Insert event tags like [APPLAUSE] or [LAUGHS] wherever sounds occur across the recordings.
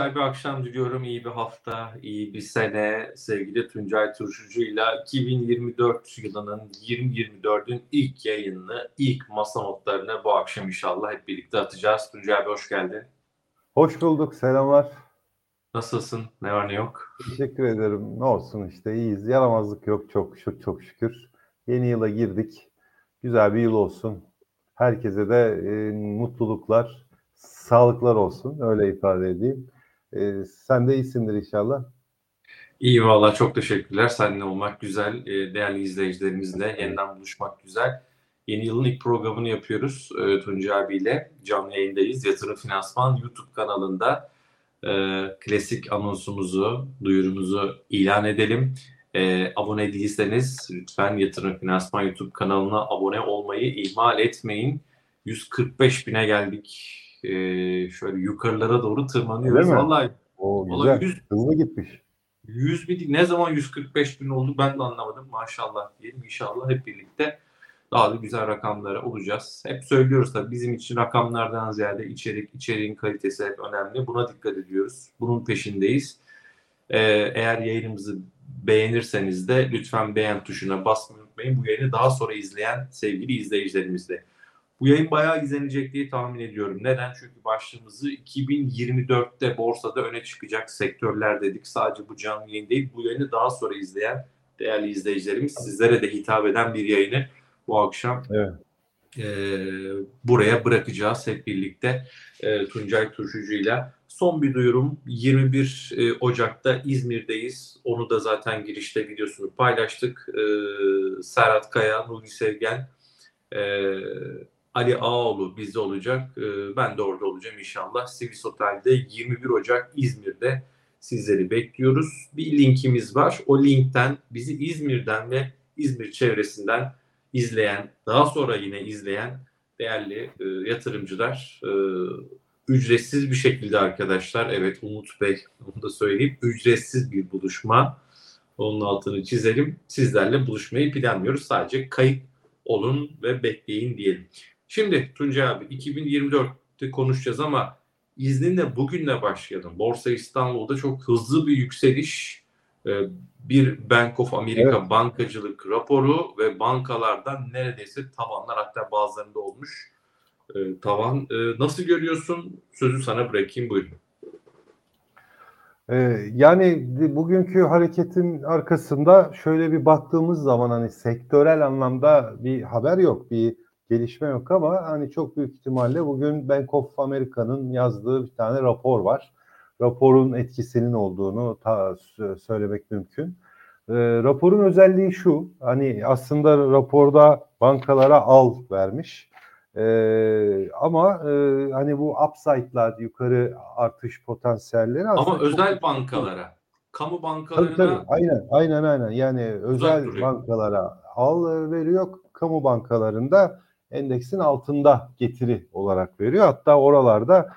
güzel bir akşam diliyorum. İyi bir hafta, iyi bir sene. Sevgili Tuncay Turşucu ile 2024 yılının 2024'ün ilk yayınını, ilk masa notlarını bu akşam inşallah hep birlikte atacağız. Tuncay abi hoş geldin. Hoş bulduk, selamlar. Nasılsın? Ne var ne yok? Teşekkür ederim. Ne olsun işte iyiyiz. Yaramazlık yok çok çok çok şükür. Yeni yıla girdik. Güzel bir yıl olsun. Herkese de e, mutluluklar, sağlıklar olsun. Öyle ifade edeyim. E, sen de iyisindir inşallah. İyi valla çok teşekkürler. Seninle olmak güzel. E, değerli izleyicilerimizle yeniden buluşmak güzel. Yeni yılın ilk programını yapıyoruz e, Tuncay abiyle. Canlı yayındayız. Yatırım Finansman YouTube kanalında e, klasik anonsumuzu, duyurumuzu ilan edelim. E, abone değilseniz lütfen Yatırım Finansman YouTube kanalına abone olmayı ihmal etmeyin. 145 bine geldik. E, şöyle yukarılara doğru tırmanıyoruz. Öyle mi? Vallahi, O vallahi güzel. 100, Hızlı gitmiş. 100 bin ne zaman 145 bin oldu ben de anlamadım. Maşallah diyelim inşallah hep birlikte daha da güzel rakamlara olacağız. Hep söylüyoruz tabii bizim için rakamlardan ziyade içerik, içeriğin kalitesi hep önemli. Buna dikkat ediyoruz. Bunun peşindeyiz. Ee, eğer yayınımızı beğenirseniz de lütfen beğen tuşuna basmayı unutmayın. Bu yayını daha sonra izleyen sevgili izleyicilerimiz de. Bu yayın bayağı izlenecek diye tahmin ediyorum. Neden? Çünkü başlığımızı 2024'te borsada öne çıkacak sektörler dedik. Sadece bu canlı yayın değil, bu yayını daha sonra izleyen değerli izleyicilerimiz sizlere de hitap eden bir yayını bu akşam Evet. e, buraya bırakacağız hep birlikte e, Tuncay Turşucu'yla. Son bir duyurum 21 e, Ocak'ta İzmir'deyiz. Onu da zaten girişte videosunu paylaştık. E, Serhat Kaya, Nuri Sevgen, e, Ali Ağoğlu bizde olacak. E, ben de orada olacağım inşallah. Sivis Otel'de 21 Ocak İzmir'de sizleri bekliyoruz. Bir linkimiz var. O linkten bizi İzmir'den ve İzmir çevresinden izleyen, daha sonra yine izleyen değerli e, yatırımcılar e, ücretsiz bir şekilde arkadaşlar. Evet Umut Bey onu da söyleyeyim. Ücretsiz bir buluşma. Onun altını çizelim. Sizlerle buluşmayı planlıyoruz. Sadece kayıt olun ve bekleyin diyelim. Şimdi Tuncay abi 2024'te konuşacağız ama izninle bugünle başlayalım. Borsa İstanbul'da çok hızlı bir yükseliş e, bir Bank of America Evet. bankacılık raporu ve bankalardan neredeyse tavanlar hatta bazılarında olmuş e, tavan. E, nasıl görüyorsun? Sözü sana bırakayım buyurun. Yani bugünkü hareketin arkasında şöyle bir baktığımız zaman hani sektörel anlamda bir haber yok, bir gelişme yok ama hani çok büyük ihtimalle bugün Bank of America'nın yazdığı bir tane rapor var. Raporun etkisinin olduğunu ta sö- söylemek mümkün. Ee, raporun özelliği şu, hani aslında raporda bankalara al vermiş. Ee, ama e, hani bu upside'lar, yukarı artış potansiyelleri aslında Ama çok özel bankalara, kamu Tabii bankalarına tabii. Aynen, aynen, aynen. Yani özel duruyor. bankalara al veriyor, kamu bankalarında endeksin altında getiri olarak veriyor. Hatta oralarda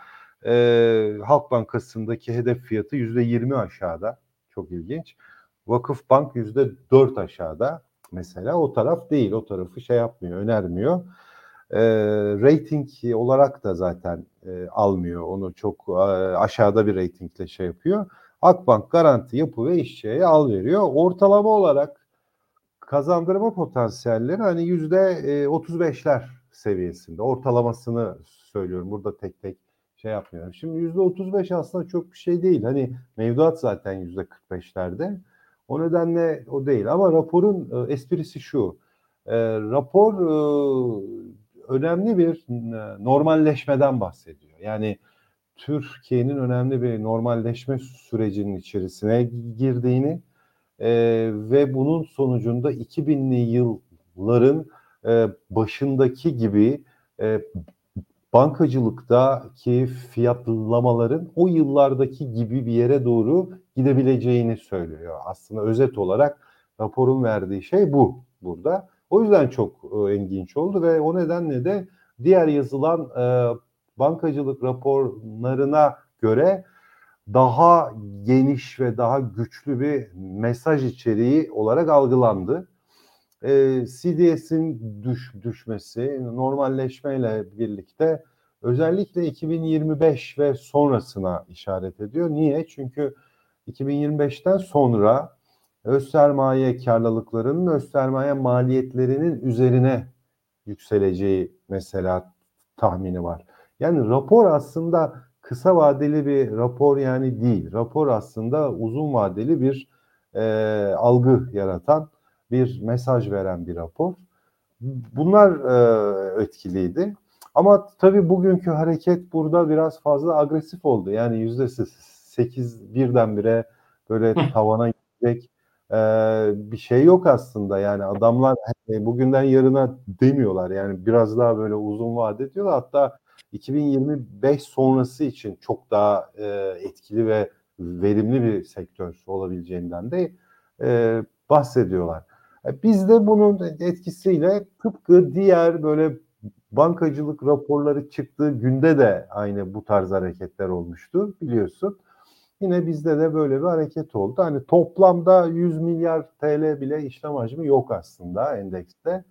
e, Halk Bankası'ndaki hedef fiyatı yüzde yirmi aşağıda. Çok ilginç. Vakıf Bank yüzde dört aşağıda. Mesela o taraf değil. O tarafı şey yapmıyor, önermiyor. E, rating olarak da zaten e, almıyor. Onu çok e, aşağıda bir ratingle şey yapıyor. Akbank Garanti Yapı ve İşçiye al veriyor. Ortalama olarak kazandırma potansiyelleri hani yüzde e, 35'ler seviyesinde. Ortalamasını söylüyorum. Burada tek tek şey yapmıyorum. Şimdi yüzde 35 aslında çok bir şey değil. Hani mevduat zaten yüzde 45'lerde. O nedenle o değil. Ama raporun e, esprisi şu. E, rapor e, önemli bir e, normalleşmeden bahsediyor. Yani Türkiye'nin önemli bir normalleşme sürecinin içerisine girdiğini e, ve bunun sonucunda 2000'li yılların e, başındaki gibi e, bankacılıktaki fiyatlamaların o yıllardaki gibi bir yere doğru gidebileceğini söylüyor. Aslında özet olarak raporun verdiği şey bu burada. O yüzden çok e, ilginç oldu ve o nedenle de diğer yazılan e, bankacılık raporlarına göre daha geniş ve daha güçlü bir mesaj içeriği olarak algılandı. Ee, CDS'in düş, düşmesi normalleşmeyle birlikte özellikle 2025 ve sonrasına işaret ediyor. Niye? Çünkü 2025'ten sonra öz sermaye karlılıklarının öz sermaye maliyetlerinin üzerine yükseleceği mesela tahmini var. Yani rapor aslında kısa vadeli bir rapor yani değil. Rapor aslında uzun vadeli bir e, algı yaratan, bir mesaj veren bir rapor. Bunlar e, etkiliydi. Ama tabii bugünkü hareket burada biraz fazla agresif oldu. Yani yüzde sekiz birdenbire böyle tavana gidecek e, bir şey yok aslında. Yani adamlar e, bugünden yarına demiyorlar. Yani biraz daha böyle uzun vade diyorlar. Hatta 2025 sonrası için çok daha e, etkili ve verimli bir sektör olabileceğinden de e, bahsediyorlar. E, biz de bunun etkisiyle tıpkı diğer böyle bankacılık raporları çıktığı günde de aynı bu tarz hareketler olmuştu biliyorsun. Yine bizde de böyle bir hareket oldu. Hani toplamda 100 milyar TL bile işlem hacmi yok aslında endekste.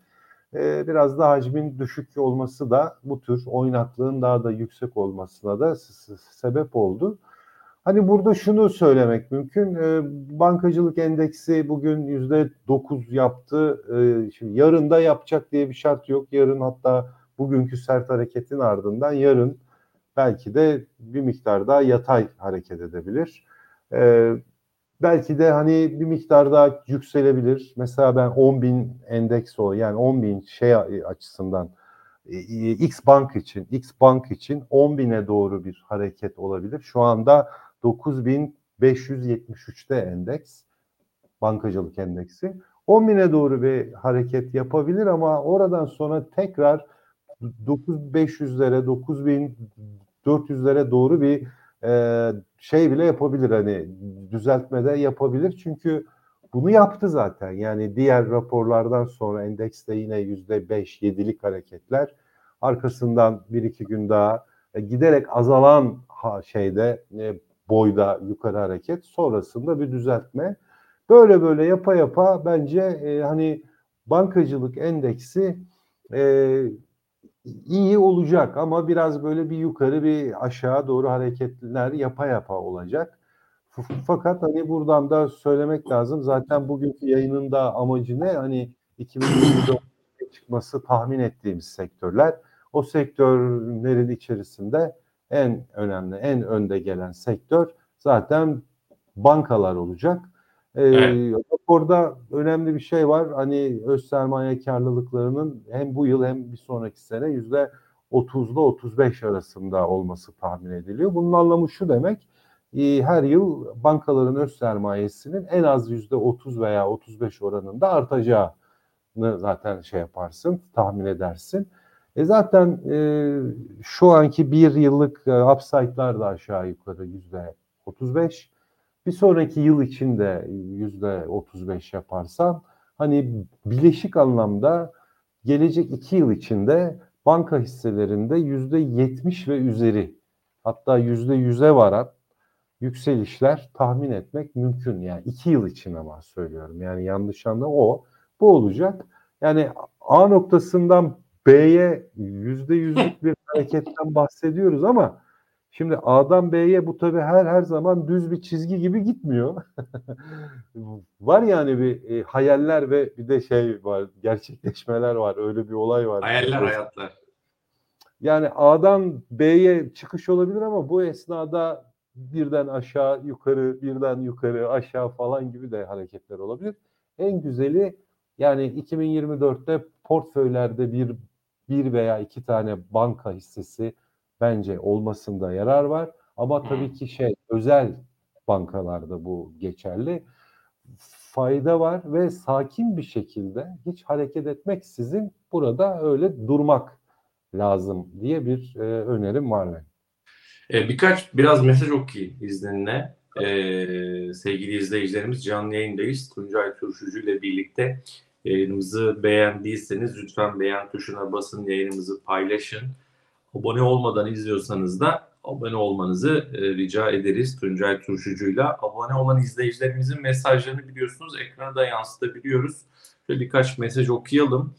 Ee, biraz da hacmin düşük olması da bu tür oynaklığın daha da yüksek olmasına da sebep oldu. Hani burada şunu söylemek mümkün. E, bankacılık endeksi bugün yüzde dokuz yaptı. E, şimdi yarın da yapacak diye bir şart yok. Yarın hatta bugünkü sert hareketin ardından yarın belki de bir miktar daha yatay hareket edebilir. Belki de hani bir miktar daha yükselebilir. Mesela ben 10 bin endeks o yani 10 bin şey açısından X bank için X bank için 10 bine doğru bir hareket olabilir. Şu anda 9573'te endeks bankacılık endeksi. 10 bine doğru bir hareket yapabilir ama oradan sonra tekrar 9500'lere 9400'lere doğru bir e, şey bile yapabilir hani düzeltmede yapabilir. Çünkü bunu yaptı zaten. Yani diğer raporlardan sonra endekste yine yüzde beş yedilik hareketler. Arkasından bir iki gün daha e, giderek azalan ha, şeyde e, boyda yukarı hareket. Sonrasında bir düzeltme. Böyle böyle yapa yapa bence e, hani bankacılık endeksi e, iyi olacak ama biraz böyle bir yukarı bir aşağı doğru hareketler yapa yapa olacak. Fakat hani buradan da söylemek lazım. Zaten bugünkü yayının da amacı ne? Hani 2024'te çıkması tahmin ettiğimiz sektörler. O sektörlerin içerisinde en önemli, en önde gelen sektör zaten bankalar olacak. Ee, evet. Orada önemli bir şey var. Hani öz sermaye karlılıklarının hem bu yıl hem bir sonraki sene yüzde 30 ile 35 arasında olması tahmin ediliyor. Bunun anlamı şu demek. E, her yıl bankaların öz sermayesinin en az yüzde 30 veya 35 oranında artacağını zaten şey yaparsın, tahmin edersin. E zaten e, şu anki bir yıllık e, upside'lar da aşağı yukarı yüzde 35 bir sonraki yıl içinde yüzde 35 yaparsan hani bileşik anlamda gelecek iki yıl içinde banka hisselerinde yüzde 70 ve üzeri hatta yüzde 100'e varan yükselişler tahmin etmek mümkün. Yani iki yıl için ama söylüyorum. Yani yanlış anla o. Bu olacak. Yani A noktasından B'ye yüzde yüzlük bir hareketten bahsediyoruz ama Şimdi A'dan B'ye bu tabii her her zaman düz bir çizgi gibi gitmiyor. [LAUGHS] var yani bir e, hayaller ve bir de şey var, gerçekleşmeler var. Öyle bir olay var. Hayaller, hayatlar. Yani A'dan B'ye çıkış olabilir ama bu esnada birden aşağı yukarı, birden yukarı aşağı falan gibi de hareketler olabilir. En güzeli yani 2024'te portföylerde bir bir veya iki tane banka hissesi bence olmasında yarar var. Ama tabii ki şey özel bankalarda bu geçerli. Fayda var ve sakin bir şekilde hiç hareket etmeksizin burada öyle durmak lazım diye bir e, önerim var benim. E, birkaç biraz mesaj okuyayım izninle. Ee, sevgili izleyicilerimiz canlı yayındayız. Tuncay Turşucu ile birlikte yayınımızı beğendiyseniz lütfen beğen tuşuna basın, yayınımızı paylaşın. Abone olmadan izliyorsanız da abone olmanızı e, rica ederiz Tuncay Turşucu'yla. Abone olan izleyicilerimizin mesajlarını biliyorsunuz ekrana da yansıtabiliyoruz. Şöyle birkaç mesaj okuyalım.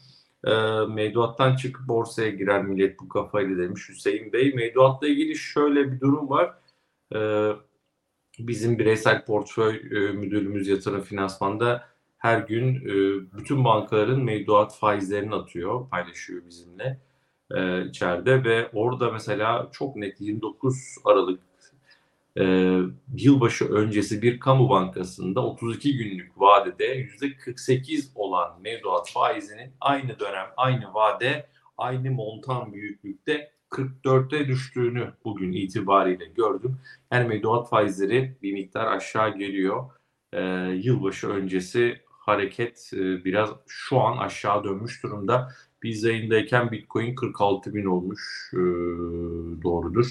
e, mevduattan çıkıp borsaya girer millet bu kafayla demiş Hüseyin Bey. Mevduatla ilgili şöyle bir durum var. E, bizim bireysel portföy e, müdürümüz yatırım finansmanda her gün bütün bankaların mevduat faizlerini atıyor, paylaşıyor bizimle e, içeride ve orada mesela çok net 29 Aralık e, yılbaşı öncesi bir kamu bankasında 32 günlük vadede %48 olan mevduat faizinin aynı dönem, aynı vade, aynı montan büyüklükte 44'e düştüğünü bugün itibariyle gördüm. Yani mevduat faizleri bir miktar aşağı geliyor. E, yılbaşı öncesi hareket e, biraz şu an aşağı dönmüş durumda. Biz yayındayken Bitcoin 46 bin olmuş. E, doğrudur.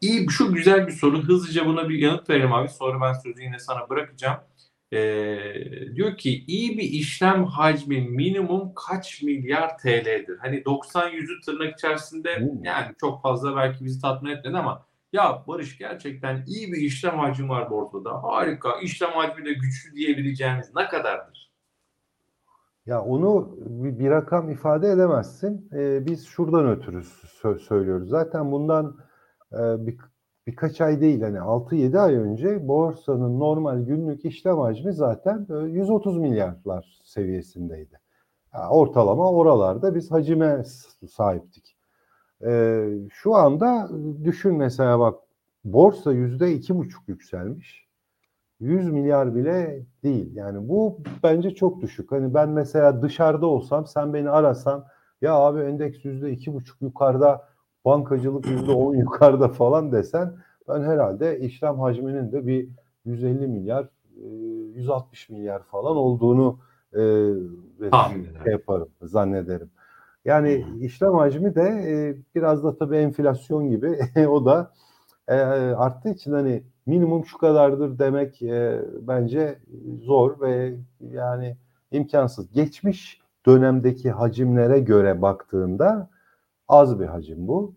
İyi, şu güzel bir soru. Hızlıca buna bir yanıt verelim abi. Sonra ben sözü yine sana bırakacağım. Ee, diyor ki iyi bir işlem hacmi minimum kaç milyar TL'dir? Hani 90-100'ü tırnak içerisinde Hmm. yani çok fazla belki bizi tatmin etmedi ama ya Barış gerçekten iyi bir işlem hacmi var borsada. Harika. İşlem hacmi de güçlü diyebileceğimiz ne kadardır? Ya onu bir, rakam ifade edemezsin. Ee, biz şuradan ötürü sö- söylüyoruz. Zaten bundan e, bir, birkaç ay değil hani 6-7 ay önce borsanın normal günlük işlem hacmi zaten e, 130 milyarlar seviyesindeydi. Ya ortalama oralarda biz hacime sahiptik. Ee, şu anda düşün mesela bak borsa yüzde iki buçuk yükselmiş. 100 milyar bile değil. Yani bu bence çok düşük. Hani ben mesela dışarıda olsam sen beni arasan ya abi endeks yüzde iki buçuk yukarıda bankacılık yüzde on [LAUGHS] yukarıda falan desen ben herhalde işlem hacminin de bir 150 milyar e, 160 milyar falan olduğunu e, Tahmin şey yaparım zannederim. Yani işlem hacmi de e, biraz da tabii enflasyon gibi [LAUGHS] o da e, arttığı için hani minimum şu kadardır demek e, bence zor ve yani imkansız. Geçmiş dönemdeki hacimlere göre baktığında az bir hacim bu.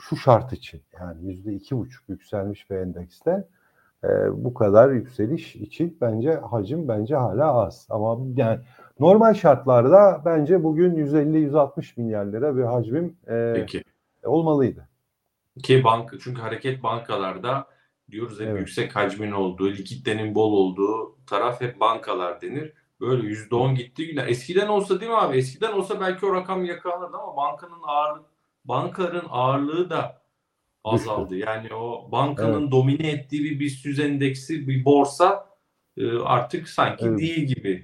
Şu şart için yani yüzde iki buçuk yükselmiş bir endekste e, bu kadar yükseliş için bence hacim bence hala az. Ama yani normal şartlarda bence bugün 150-160 milyar lira bir hacmim e, Peki. olmalıydı. Ki banka çünkü hareket bankalarda diyoruz hep Evet. yüksek hacmin olduğu, likiditenin bol olduğu taraf hep bankalar denir. Böyle %10 gitti güne. Eskiden olsa değil mi abi? Eskiden olsa belki o rakam yakalanırdı ama bankanın ağırlığı bankaların ağırlığı da azaldı. Yani o bankanın domine ettiği bir BIST 100 endeksi bir borsa e, artık sanki Evet. değil gibi.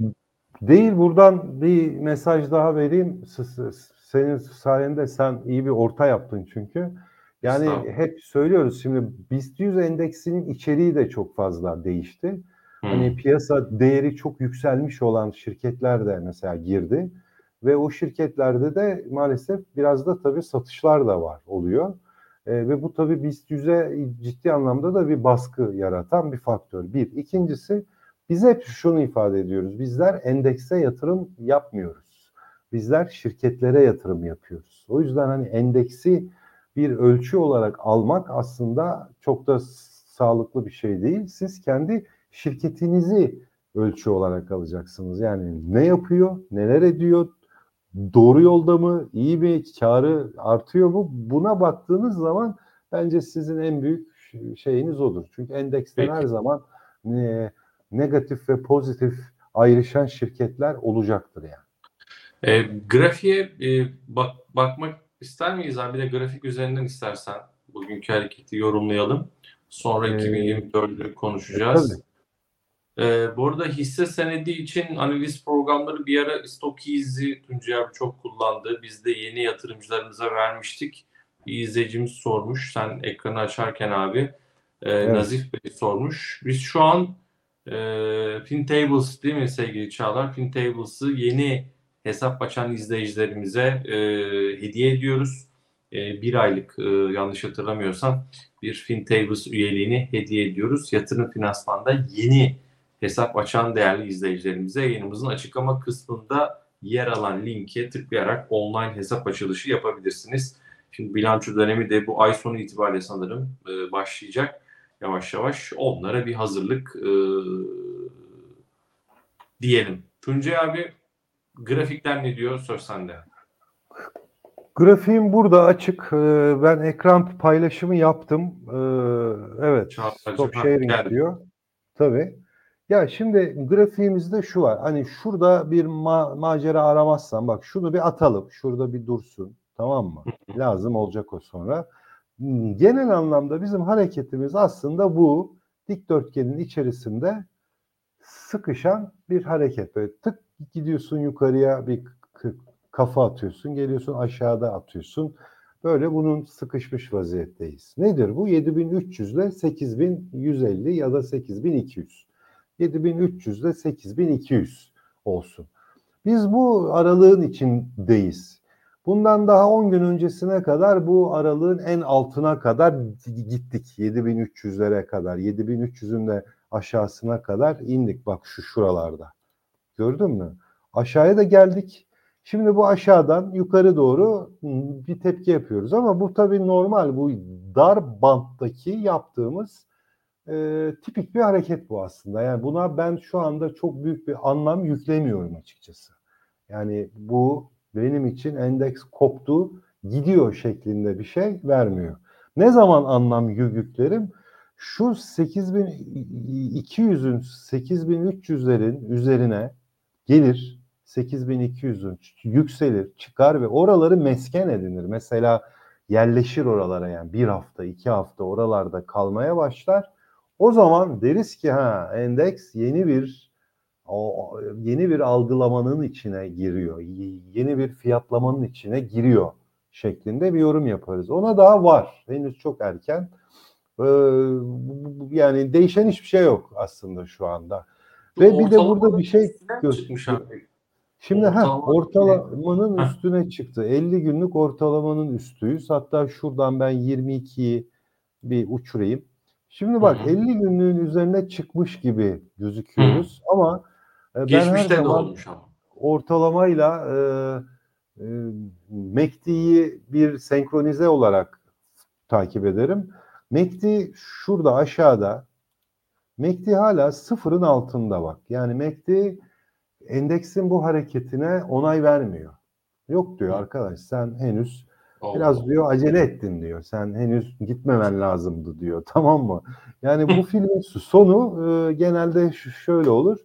Değil buradan bir mesaj daha vereyim. Senin sayende sen iyi bir orta yaptın çünkü. Yani hep söylüyoruz şimdi BIST 100 endeksinin içeriği de çok fazla değişti. Hani Hmm. piyasa değeri çok yükselmiş olan şirketler de mesela girdi ve o şirketlerde de maalesef biraz da tabii satışlar da var oluyor. E, ve bu tabii BIST 100'e ciddi anlamda da bir baskı yaratan bir faktör. Bir. İkincisi biz hep şunu ifade ediyoruz. Bizler endekse yatırım yapmıyoruz. Bizler şirketlere yatırım yapıyoruz. O yüzden hani endeksi bir ölçü olarak almak aslında çok da sağlıklı bir şey değil. Siz kendi şirketinizi ölçü olarak alacaksınız. Yani ne yapıyor, neler ediyor, doğru yolda mı, iyi mi, karı artıyor mu? Buna baktığınız zaman bence sizin en büyük şeyiniz odur. Çünkü endeksten Peki. her zaman e, negatif ve pozitif ayrışan şirketler olacaktır yani. E, grafiğe e, bak, bakmak ister miyiz abi? Bir de grafik üzerinden istersen bugünkü hareketi yorumlayalım. Sonra Ee, 2024'ü konuşacağız. E, bu arada hisse senedi için analiz programları bir ara Stokiz'i Tuncay abi çok kullandı. Biz de yeni yatırımcılarımıza vermiştik. Bir izleyicimiz sormuş. Sen ekranı açarken abi e, Evet. Nazif Bey sormuş. Biz şu an e, FinTables değil mi sevgili Çağlar? FinTables'ı yeni hesap açan izleyicilerimize e, hediye ediyoruz. E, bir aylık e, yanlış hatırlamıyorsam bir FinTables üyeliğini hediye ediyoruz. Yatırım Finansman'da yeni hesap açan değerli izleyicilerimize yayınımızın açıklama kısmında yer alan linke tıklayarak online hesap açılışı yapabilirsiniz. Şimdi bilanço dönemi de bu ay sonu itibariyle sanırım e, başlayacak. Yavaş yavaş onlara bir hazırlık e, diyelim. Tuncay abi Grafikler ne diyor? Söz sende. Grafiğim burada açık. Ee, Ben ekran paylaşımı yaptım. Ee, Evet, Çağatay'cığım, stop ha, sharing geldi. diyor. Tabii. Ya şimdi grafiğimizde şu var. Hani şurada bir ma- macera aramazsan bak şunu bir atalım. Şurada bir dursun. Tamam mı? [LAUGHS] Lazım olacak o sonra. Hmm, Genel anlamda bizim hareketimiz aslında bu dikdörtgenin içerisinde sıkışan bir hareket. Böyle tık gidiyorsun yukarıya bir kafa atıyorsun, geliyorsun aşağıda atıyorsun. Böyle bunun sıkışmış vaziyetteyiz. Nedir bu? 7300 ile 8150 ya da 8200. 7300 ile 8200 olsun. Biz bu aralığın içindeyiz. Bundan daha 10 gün öncesine kadar bu aralığın en altına kadar gittik. 7300'lere kadar. 7300'ün de aşağısına kadar indik bak şu şuralarda. Gördün mü? Aşağıya da geldik. Şimdi bu aşağıdan yukarı doğru bir tepki yapıyoruz ama bu tabii normal bu dar banttaki yaptığımız e, tipik bir hareket bu aslında. Yani buna ben şu anda çok büyük bir anlam yüklemiyorum açıkçası. Yani bu benim için endeks koptu gidiyor şeklinde bir şey vermiyor. Ne zaman anlam yü- yüklerim? Şu 8200'ün 8300'lerin üzerine gelir 8200'ün yükselir çıkar ve oraları mesken edinir. Mesela yerleşir oralara yani bir hafta iki hafta oralarda kalmaya başlar. O zaman deriz ki ha endeks yeni bir o yeni bir algılamanın içine giriyor. Yeni bir fiyatlamanın içine giriyor şeklinde bir yorum yaparız. Ona daha var. Henüz çok erken. Ee, yani değişen hiçbir şey yok aslında şu anda. Ve bir de burada bir şey Üstüne gö- çıkmış abi. Şimdi ha Ortalama ortalamanın Heh. üstüne çıktı. 50 günlük ortalamanın üstüyüz. Hatta şuradan ben 22'yi bir uçurayım. Şimdi bak Hı hı. 50 günlüğün üzerine çıkmış gibi gözüküyoruz ama e, ben her Geçmişte de zaman olmuş ama. ortalamayla e, e, MACD'yi bir senkronize olarak takip ederim. MACD şurada aşağıda. MACD hala sıfırın altında bak. Yani MACD endeksin bu hareketine onay vermiyor. Yok diyor arkadaş sen henüz Allah biraz diyor acele ettin diyor. Sen henüz gitmemen lazımdı diyor. [LAUGHS] Tamam mı? Yani bu [LAUGHS] filmin sonu e, genelde şöyle olur.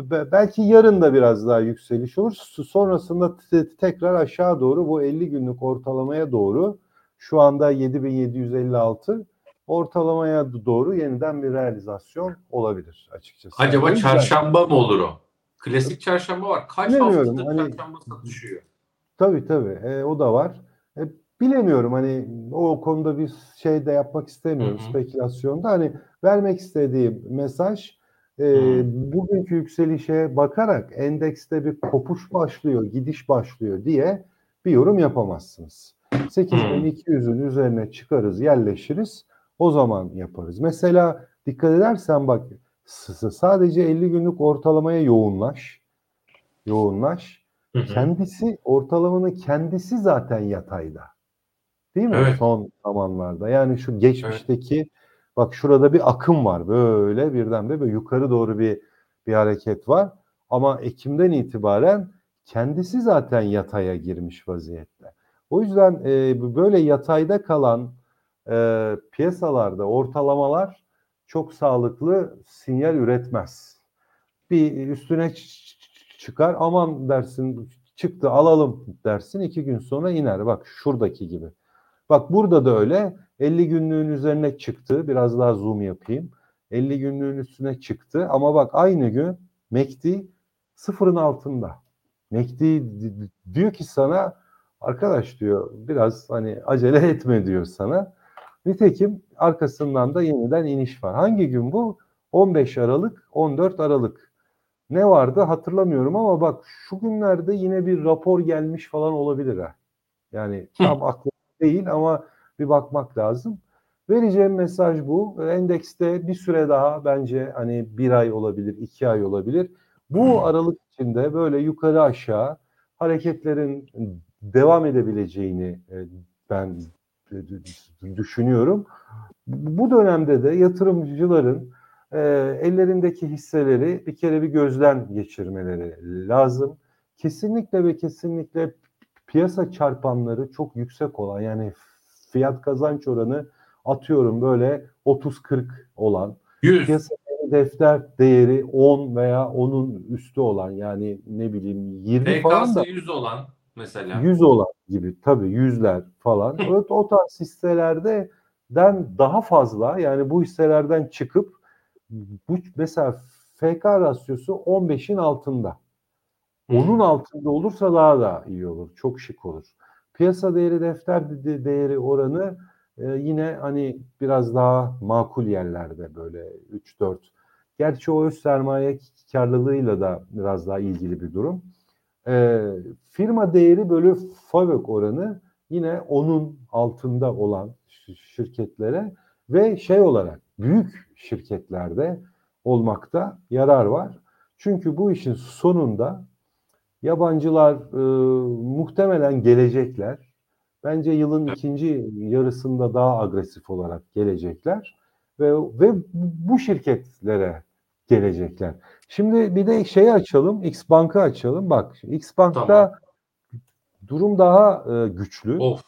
Be- belki yarın da biraz daha yükseliş olur. Sonrasında te- tekrar aşağı doğru bu 50 günlük ortalamaya doğru şu anda 7756 ortalamaya doğru yeniden bir realizasyon olabilir açıkçası. Acaba yüzden- çarşamba mı olur o? Klasik çarşamba var. Kaç haftadır hani- çarşamba satışıyor? Tabii tabii. E, o da var. E, bilemiyorum hani o konuda bir şey de yapmak istemiyorum Hı hı. spekülasyonda. Hani vermek istediğim mesaj e, bugünkü yükselişe bakarak endekste bir kopuş başlıyor, gidiş başlıyor diye bir yorum yapamazsınız. 8200'ün üzerine çıkarız, yerleşiriz. O zaman yaparız. Mesela dikkat edersen bak sadece 50 günlük ortalamaya yoğunlaş. Yoğunlaş. Hı hı. Kendisi ortalamanın kendisi zaten yatayda. Değil mi? Evet. Son zamanlarda. Yani şu geçmişteki bak şurada bir akım var. Böyle birdenbire böyle yukarı doğru bir bir hareket var. Ama Ekim'den itibaren kendisi zaten yataya girmiş vaziyette. O yüzden e, böyle yatayda kalan e, piyasalarda ortalamalar çok sağlıklı sinyal üretmez. Bir üstüne çıkar aman dersin çıktı alalım dersin iki gün sonra iner. Bak şuradaki gibi. Bak burada da öyle 50 günlüğün üzerine çıktı. Biraz daha zoom yapayım. 50 günlüğün üstüne çıktı ama bak aynı gün MACD sıfırın altında. MACD d- diyor ki sana arkadaş diyor biraz hani acele etme diyor sana. Nitekim arkasından da yeniden iniş var. Hangi gün bu? 15 Aralık, 14 Aralık. Ne vardı hatırlamıyorum ama bak şu günlerde yine bir rapor gelmiş falan olabilir ha. Yani tam aklımda değil ama bir bakmak lazım. Vereceğim mesaj bu. Endekste bir süre daha bence hani bir ay olabilir, iki ay olabilir. Bu aralık içinde böyle yukarı aşağı hareketlerin devam edebileceğini e, ben düşünüyorum. Bu dönemde de yatırımcıların e, ellerindeki hisseleri bir kere bir gözden geçirmeleri lazım. kesinlikle ve kesinlikle piyasa çarpanları çok yüksek olan yani fiyat kazanç oranı atıyorum böyle 30-40 olan 100. piyasa defter değeri 10 veya onun üstü olan yani ne bileyim 20 falan da PK'sı 100 olan mesela. 100 olan gibi tabii yüzler falan. [LAUGHS] o, o tarz hisselerde den daha fazla yani bu hisselerden çıkıp bu mesela FK rasyosu 15'in altında. Onun altında olursa daha da iyi olur. Çok şık olur. Piyasa değeri defter de- değeri oranı e, yine hani biraz daha makul yerlerde böyle 3-4. Gerçi o öz sermaye karlılığıyla da biraz daha ilgili bir durum. E, firma değeri bölü FAVÖK oranı yine onun altında olan şirketlere ve şey olarak büyük şirketlerde olmakta yarar var. Çünkü bu işin sonunda yabancılar e, muhtemelen gelecekler. Bence yılın ikinci yarısında daha agresif olarak gelecekler ve ve bu şirketlere gelecekler. Şimdi bir de şeyi açalım, X Bank'ı açalım. Bak, X Bank'ta Tamam. durum daha e, güçlü. Of.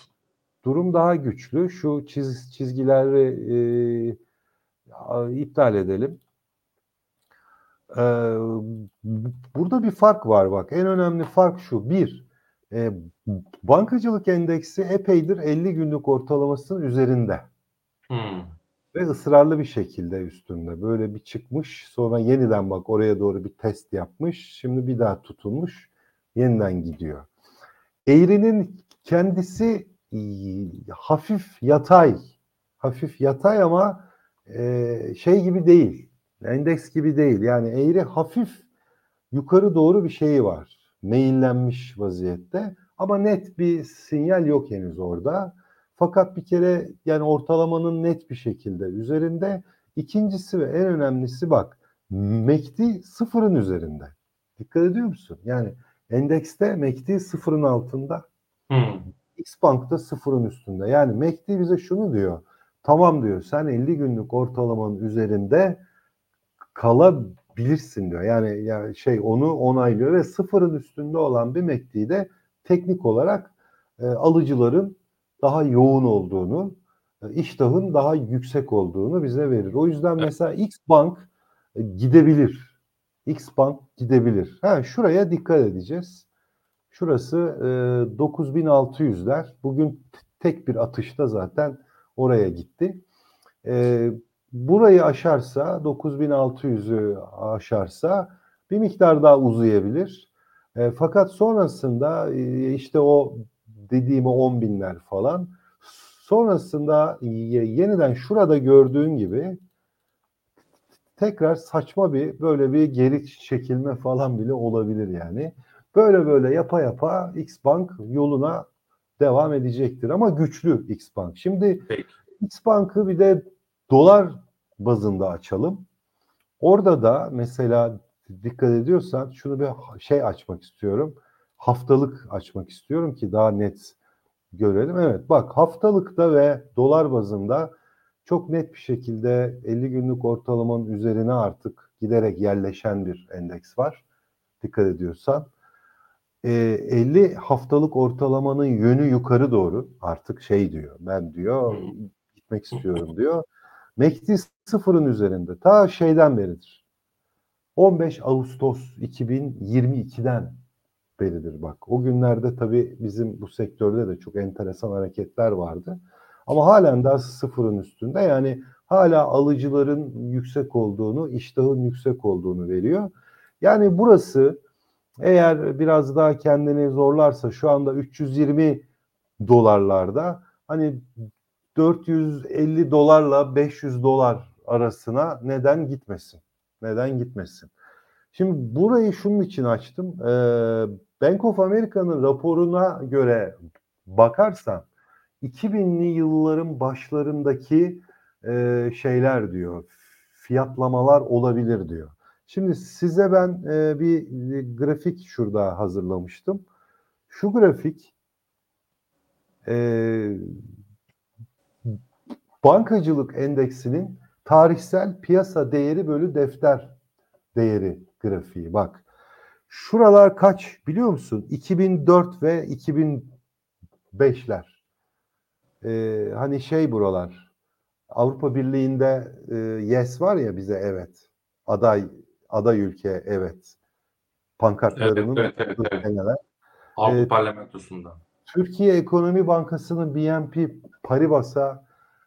Durum daha güçlü. Şu çiz, çizgileri e, iptal edelim. E, burada bir fark var bak. En önemli fark şu. Bir, e, bankacılık endeksi epeydir 50 günlük ortalamasının üzerinde Hmm. Ve ısrarlı bir şekilde üstünde. Böyle bir çıkmış sonra yeniden bak oraya doğru bir test yapmış. Şimdi bir daha tutunmuş. Yeniden gidiyor. Eğrinin kendisi e, hafif yatay. Hafif yatay ama e, şey gibi değil. Endeks gibi değil. Yani eğri hafif yukarı doğru bir şeyi var. Meyillenmiş vaziyette. Ama net bir sinyal yok henüz orada. Fakat bir kere yani ortalamanın net bir şekilde üzerinde. İkincisi ve en önemlisi bak MACD sıfırın üzerinde. Dikkat ediyor musun? Yani endekste MACD sıfırın altında. Hmm. X Bank'ta sıfırın üstünde. Yani MACD bize şunu diyor. Tamam diyor sen 50 günlük ortalamanın üzerinde kalabilirsin diyor. Yani ya şey onu onaylıyor ve sıfırın üstünde olan bir MACD'de teknik olarak e, alıcıların daha yoğun olduğunu, e, iştahın daha yüksek olduğunu bize verir. O yüzden mesela X Bank e, gidebilir. X Bank gidebilir. Ha şuraya dikkat edeceğiz. Şurası e, 9600'ler. Bugün tek bir atışta zaten oraya gitti. E, burayı aşarsa 9600'ü aşarsa bir miktar daha uzayabilir. E, fakat sonrasında e, işte o dediğim o 10 binler falan sonrasında ye- yeniden şurada gördüğün gibi tekrar saçma bir böyle bir geri çekilme falan bile olabilir yani. Böyle böyle yapa yapa X Bank yoluna devam edecektir ama güçlü X Bank. Şimdi Peki. X Bank'ı bir de dolar bazında açalım. Orada da mesela dikkat ediyorsan şunu bir şey açmak istiyorum. Haftalık açmak istiyorum ki daha net görelim. Evet bak haftalıkta ve dolar bazında çok net bir şekilde 50 günlük ortalamanın üzerine artık giderek yerleşen bir endeks var. Dikkat ediyorsan. Ee, 50 haftalık ortalamanın yönü yukarı doğru artık şey diyor. Ben diyor gitmek istiyorum diyor. MACD sıfırın üzerinde. Ta şeyden beridir. 15 Ağustos 2022'den beridir bak. O günlerde tabii bizim bu sektörde de çok enteresan hareketler vardı. Ama halen daha sıfırın üstünde. Yani hala alıcıların yüksek olduğunu, iştahın yüksek olduğunu veriyor. Yani burası eğer biraz daha kendini zorlarsa şu anda 320 dolarlarda hani 450 dolarla 500 dolar arasına neden gitmesin? Neden gitmesin? Şimdi burayı şunun için açtım. Ee, Bank of America'nın raporuna göre bakarsan 2000'li yılların başlarındaki e, şeyler diyor, fiyatlamalar olabilir diyor. Şimdi size ben e, bir, grafik şurada hazırlamıştım. Şu grafik e, bankacılık endeksinin tarihsel piyasa değeri bölü defter değeri grafiği. Bak Şuralar kaç biliyor musun? 2004 ve 2005'ler. Ee, hani şey buralar. Avrupa Birliği'nde e, yes var ya bize evet. Aday aday ülke evet. Pankartlarının Evet, evet, evet, evet. Avrupa Evet. Parlamentosu'nda. Türkiye Ekonomi Bankası'nın BNP Paribas'a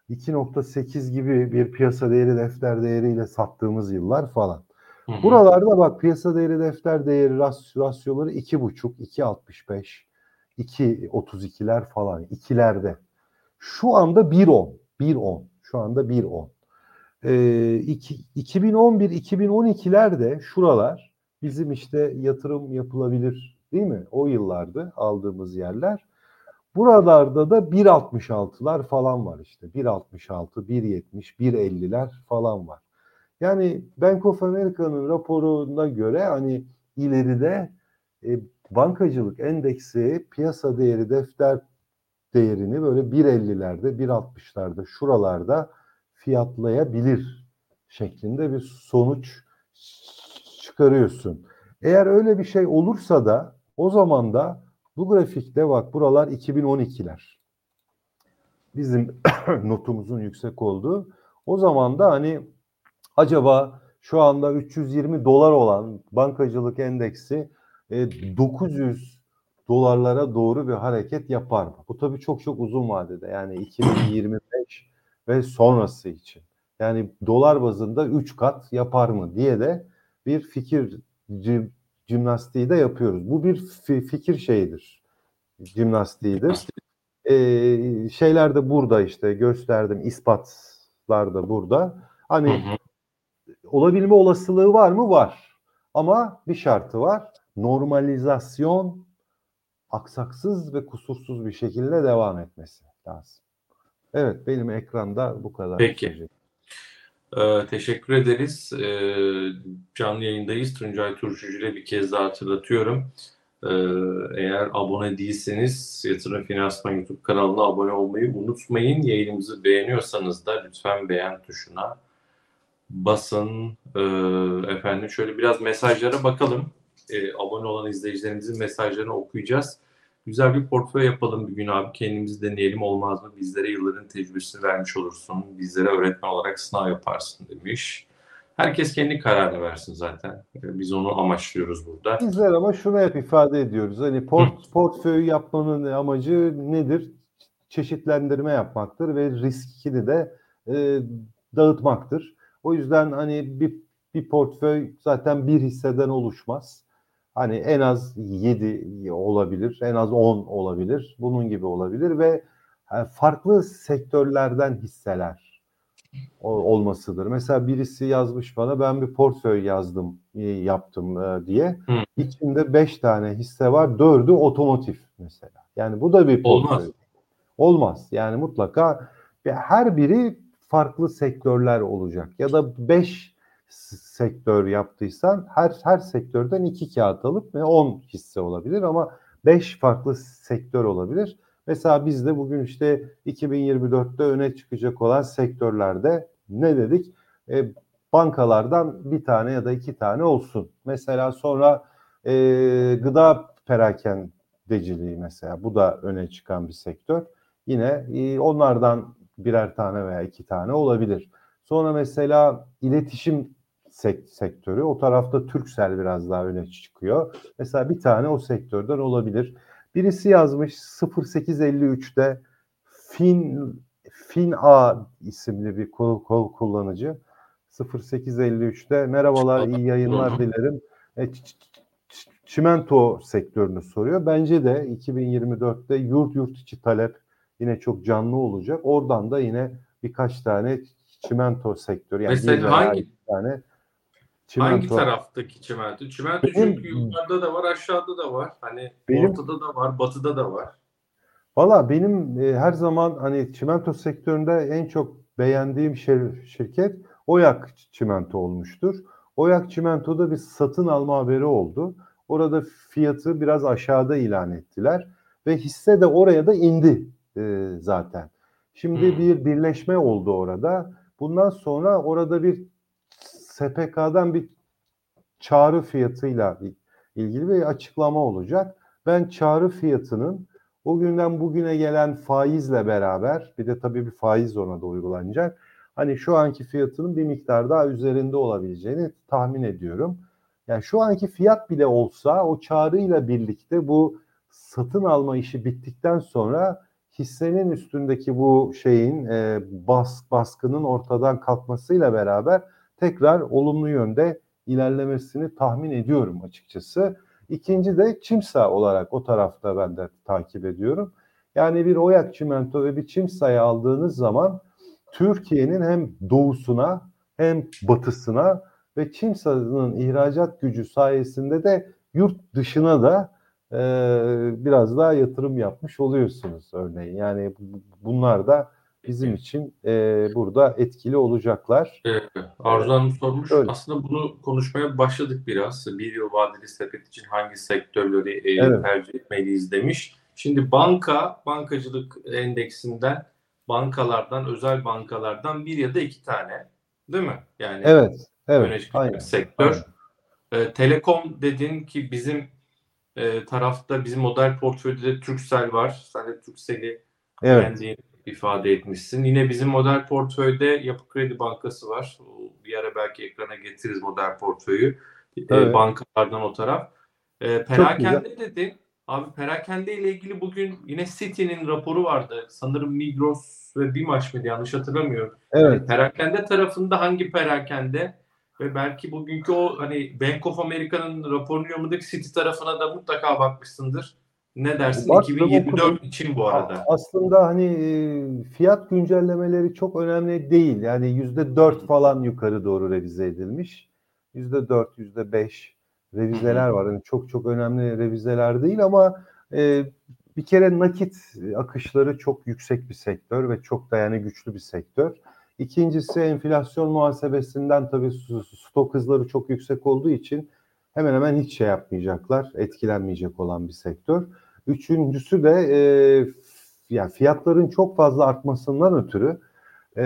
2.8 gibi bir piyasa değeri defter değeriyle sattığımız yıllar falan. Hı hı. Buralarda bak piyasa değeri defter değeri ras, rasyoları 2.5, 2.65, 2.32'ler falan, ikilerde. Şu anda 1.10, 1.10. Şu anda 1.10. Ee, iki- 2011-2012'lerde şuralar bizim işte yatırım yapılabilir değil mi? O yıllardı aldığımız yerler. Buralarda da 1.66'lar falan var işte. 1.66, 1.70, 1.50'ler falan var. Yani Bank of America'nın raporuna göre hani ileride e, bankacılık endeksi piyasa değeri defter değerini böyle 1.50'lerde, 1.60'larda, şuralarda fiyatlayabilir şeklinde bir sonuç çıkarıyorsun. Eğer öyle bir şey olursa da o zaman da bu grafikte bak buralar 2012'ler. Bizim [COUGHS] notumuzun yüksek olduğu. O zaman da hani acaba şu anda 320 dolar olan bankacılık endeksi e, 900 dolarlara doğru bir hareket yapar mı? Bu tabii çok çok uzun vadede yani 2025 ve sonrası için. Yani dolar bazında 3 kat yapar mı diye de bir fikir cim, jimnastiği de yapıyoruz. Bu bir fi- fikir şeyidir. Jimnastiğidir. Ee, şeyler de burada işte gösterdim ispatlar da burada. Hı Hani hı. Olabilme olasılığı var mı? Var. Ama bir şartı var. Normalizasyon aksaksız ve kusursuz bir şekilde devam etmesi lazım. Evet benim ekranda bu kadar. Peki. Ee, teşekkür ederiz. Ee, canlı yayındayız. Tuncay Turşucu ile bir kez daha hatırlatıyorum. Ee, eğer abone değilseniz Yatırım Finansman YouTube kanalına abone olmayı unutmayın. Yayınımızı beğeniyorsanız da lütfen beğen tuşuna basın. Ee, efendim şöyle biraz mesajlara bakalım. Ee, abone olan izleyicilerimizin mesajlarını okuyacağız. Güzel bir portföy yapalım bir gün abi. Kendimizi deneyelim olmaz mı? Bizlere yılların tecrübesini vermiş olursun. Bizlere öğretmen olarak sınav yaparsın demiş. Herkes kendi kararını versin zaten. Ee, Biz onu amaçlıyoruz burada. Bizler ama şunu hep ifade ediyoruz. Hani port, portföy yapmanın amacı nedir? Çeşitlendirme yapmaktır ve riskini de e, dağıtmaktır. O yüzden hani bir, bir portföy zaten bir hisseden oluşmaz. Hani en az 7 olabilir, en az 10 olabilir, bunun gibi olabilir ve e, farklı sektörlerden hisseler olmasıdır. Mesela birisi yazmış bana ben bir portföy yazdım, e, yaptım e, diye. Hı. İçinde 5 tane hisse var, 4'ü otomotiv mesela. Yani bu da bir portföy. Olmaz. Olmaz. Yani mutlaka her biri farklı sektörler olacak. Ya da 5 sektör yaptıysan her her sektörden 2 kağıt alıp ve 10 hisse olabilir ama 5 farklı sektör olabilir. Mesela biz de bugün işte 2024'te öne çıkacak olan sektörlerde ne dedik? E, bankalardan bir tane ya da iki tane olsun. Mesela sonra e, gıda perakendeciliği mesela bu da öne çıkan bir sektör. Yine e, onlardan birer tane veya iki tane olabilir. Sonra mesela iletişim sek- sektörü o tarafta Turkcell biraz daha öne çıkıyor. Mesela bir tane o sektörden olabilir. Birisi yazmış 0853'te Fin Fin A isimli bir kol, kol kullanıcı 0853'te merhabalar iyi yayınlar dilerim. E, çimento sektörünü soruyor. Bence de 2024'te yurt yurt içi talep yine çok canlı olacak. Oradan da yine birkaç tane çimento sektörü yani Mesela bir hangi- tane Hangi çimento. taraftaki çimento? Çimento Benim- çünkü yukarıda da var, aşağıda da var. Hani Benim- ortada da var, batıda da var. Valla benim e, her zaman hani çimento sektöründe en çok beğendiğim şir- şirket Oyak Çimento olmuştur. Oyak Çimento'da bir satın alma haberi oldu. Orada fiyatı biraz aşağıda ilan ettiler ve hisse de oraya da indi e, zaten. Şimdi Hmm. bir birleşme oldu orada. Bundan sonra orada bir SPK'dan bir çağrı fiyatıyla ilgili bir açıklama olacak. Ben çağrı fiyatının o günden bugüne gelen faizle beraber bir de tabii bir faiz ona da uygulanacak. Hani şu anki fiyatının bir miktar daha üzerinde olabileceğini tahmin ediyorum. Yani şu anki fiyat bile olsa o çağrıyla birlikte bu satın alma işi bittikten sonra hissenin üstündeki bu şeyin e, bas, baskının ortadan kalkmasıyla beraber tekrar olumlu yönde ilerlemesini tahmin ediyorum açıkçası. İkinci de Çimsa olarak o tarafta ben de takip ediyorum. Yani bir Oyak Çimento ve bir Çimsa'yı aldığınız zaman Türkiye'nin hem doğusuna hem batısına ve Çimsa'nın ihracat gücü sayesinde de yurt dışına da e, biraz daha yatırım yapmış oluyorsunuz örneğin. Yani bunlar da bizim için e, burada etkili olacaklar. Ee, Arzu Hanım sormuş. Öyle. Aslında bunu konuşmaya başladık biraz. Bir yıl vadeli sepet için hangi sektörleri e, Evet. tercih etmeliyiz demiş. Şimdi banka, bankacılık endeksinden, bankalardan, özel bankalardan bir ya da iki tane. Değil mi? Yani Evet, evet, aynen. sektör. Ee, Telekom dedin ki bizim e, tarafta bizim model portföyde de Turkcell var. Sen de Turkcell'i Evet, beğendiğini ifade etmişsin. Yine bizim model portföyde Yapı Kredi Bankası var. Bir ara belki ekrana getiririz model portföyü. Ee, Evet. bankalardan o taraf. Ee, perakende dedin. Abi perakende ile ilgili bugün yine City'nin raporu vardı. Sanırım Migros ve Bimaş mıydı yanlış hatırlamıyorum. evet. Perakende tarafında hangi perakende ve belki bugünkü o hani Bank of America'nın raporunu yorumladık City tarafına da mutlaka bakmışsındır. Ne dersin? Baktım, 2024 okudum. için bu arada. Aslında hani e, fiyat güncellemeleri çok önemli değil. Yani yüzde dört falan yukarı doğru revize edilmiş. Yüzde dört, yüzde beş revizeler var. Yani çok çok önemli revizeler değil ama e, bir kere nakit akışları çok yüksek bir sektör ve çok da yani güçlü bir sektör. İkincisi enflasyon muhasebesinden tabii stok hızları çok yüksek olduğu için hemen hemen hiç şey yapmayacaklar, etkilenmeyecek olan bir sektör. Üçüncüsü de e, yani fiyatların çok fazla artmasından ötürü e,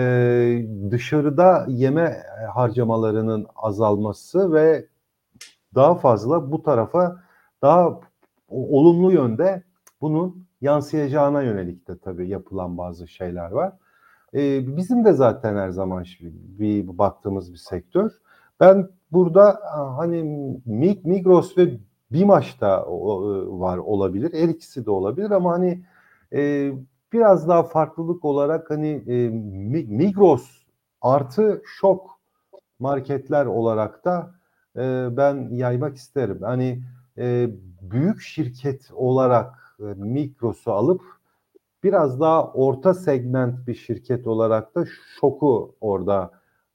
dışarıda yeme harcamalarının azalması ve daha fazla bu tarafa daha olumlu yönde bunun yansıyacağına yönelik de tabii yapılan bazı şeyler var. E, bizim de zaten her zaman şi- bir baktığımız bir sektör. Ben burada hani Mig- Migros ve Bimaş da o- var olabilir. Her ikisi de olabilir ama hani e, biraz daha farklılık olarak hani e, Mi- Migros artı şok marketler olarak da e, ben yaymak isterim. Hani e, büyük şirket olarak e, Migros'u alıp biraz daha orta segment bir şirket olarak da şoku orada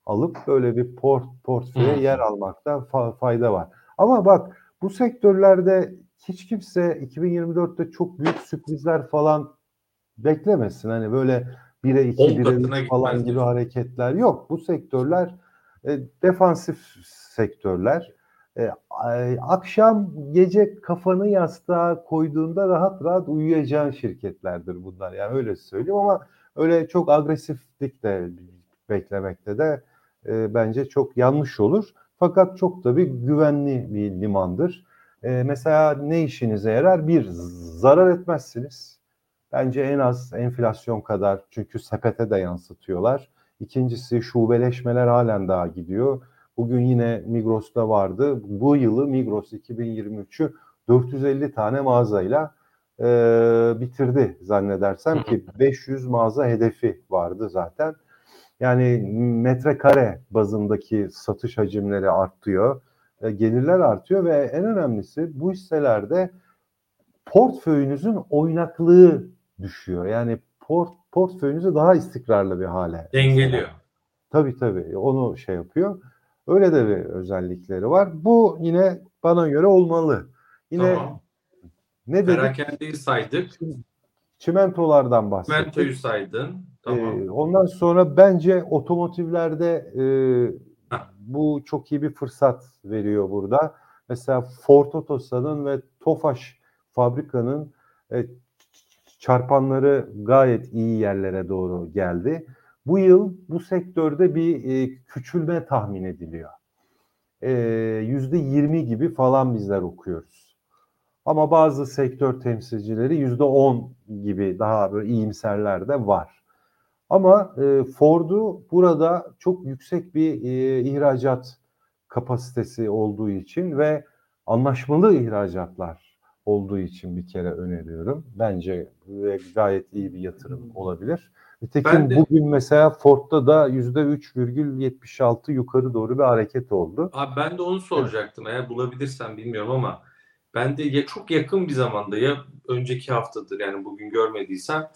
alıp böyle bir port portföye Hı. yer almakta fa- fayda var. Ama bak bu sektörlerde hiç kimse 2024'te çok büyük sürprizler falan beklemesin. Hani böyle 1'e 2, On 1'e katına 3 falan gibi hareketler yok. Bu sektörler e, defansif sektörler. E, akşam gece kafanı yastığa koyduğunda rahat rahat uyuyacağın şirketlerdir bunlar. Yani öyle söyleyeyim ama öyle çok agresiflik de beklemekte de e, bence çok yanlış olur. Fakat çok da bir güvenli bir limandır. E, mesela ne işinize yarar? Bir, zarar etmezsiniz. Bence en az enflasyon kadar çünkü sepete de yansıtıyorlar. İkincisi şubeleşmeler halen daha gidiyor. Bugün yine Migros'ta vardı. Bu yılı Migros 2023'ü 450 tane mağazayla e, bitirdi zannedersem ki 500 mağaza hedefi vardı zaten. Yani metrekare bazındaki satış hacimleri artıyor, e, gelirler artıyor ve en önemlisi bu hisselerde portföyünüzün oynaklığı düşüyor. Yani port, portföyünüzü daha istikrarlı bir hale. Dengeliyor. Tabii tabii onu şey yapıyor. Öyle de bir özellikleri var. Bu yine bana göre olmalı. Yine Tamam. ne dedik? Perakendeyi saydık. Çimentolardan bahsettik. Mentoyu saydın. Tamam. Ee, ondan sonra bence otomotivlerde e, Heh. bu çok iyi bir fırsat veriyor burada. Mesela Ford Otosan'ın ve Tofaş fabrikanın e, çarpanları gayet iyi yerlere doğru geldi. Bu yıl bu sektörde bir e, küçülme tahmin ediliyor. e, yüzde yirmi gibi falan bizler okuyoruz. Ama bazı sektör temsilcileri yüzde on gibi daha böyle iyimserler de var. Ama e, Ford'u burada çok yüksek bir e, ihracat kapasitesi olduğu için ve anlaşmalı ihracatlar olduğu için bir kere öneriyorum. Bence gayet iyi bir yatırım olabilir. Nitekim Ben de- bugün mesela Ford'da da %3,76 yukarı doğru bir hareket oldu. Abi ben de onu soracaktım. Eğer bulabilirsem bilmiyorum ama ben de ya çok yakın bir zamanda ya önceki haftadır yani bugün görmediysem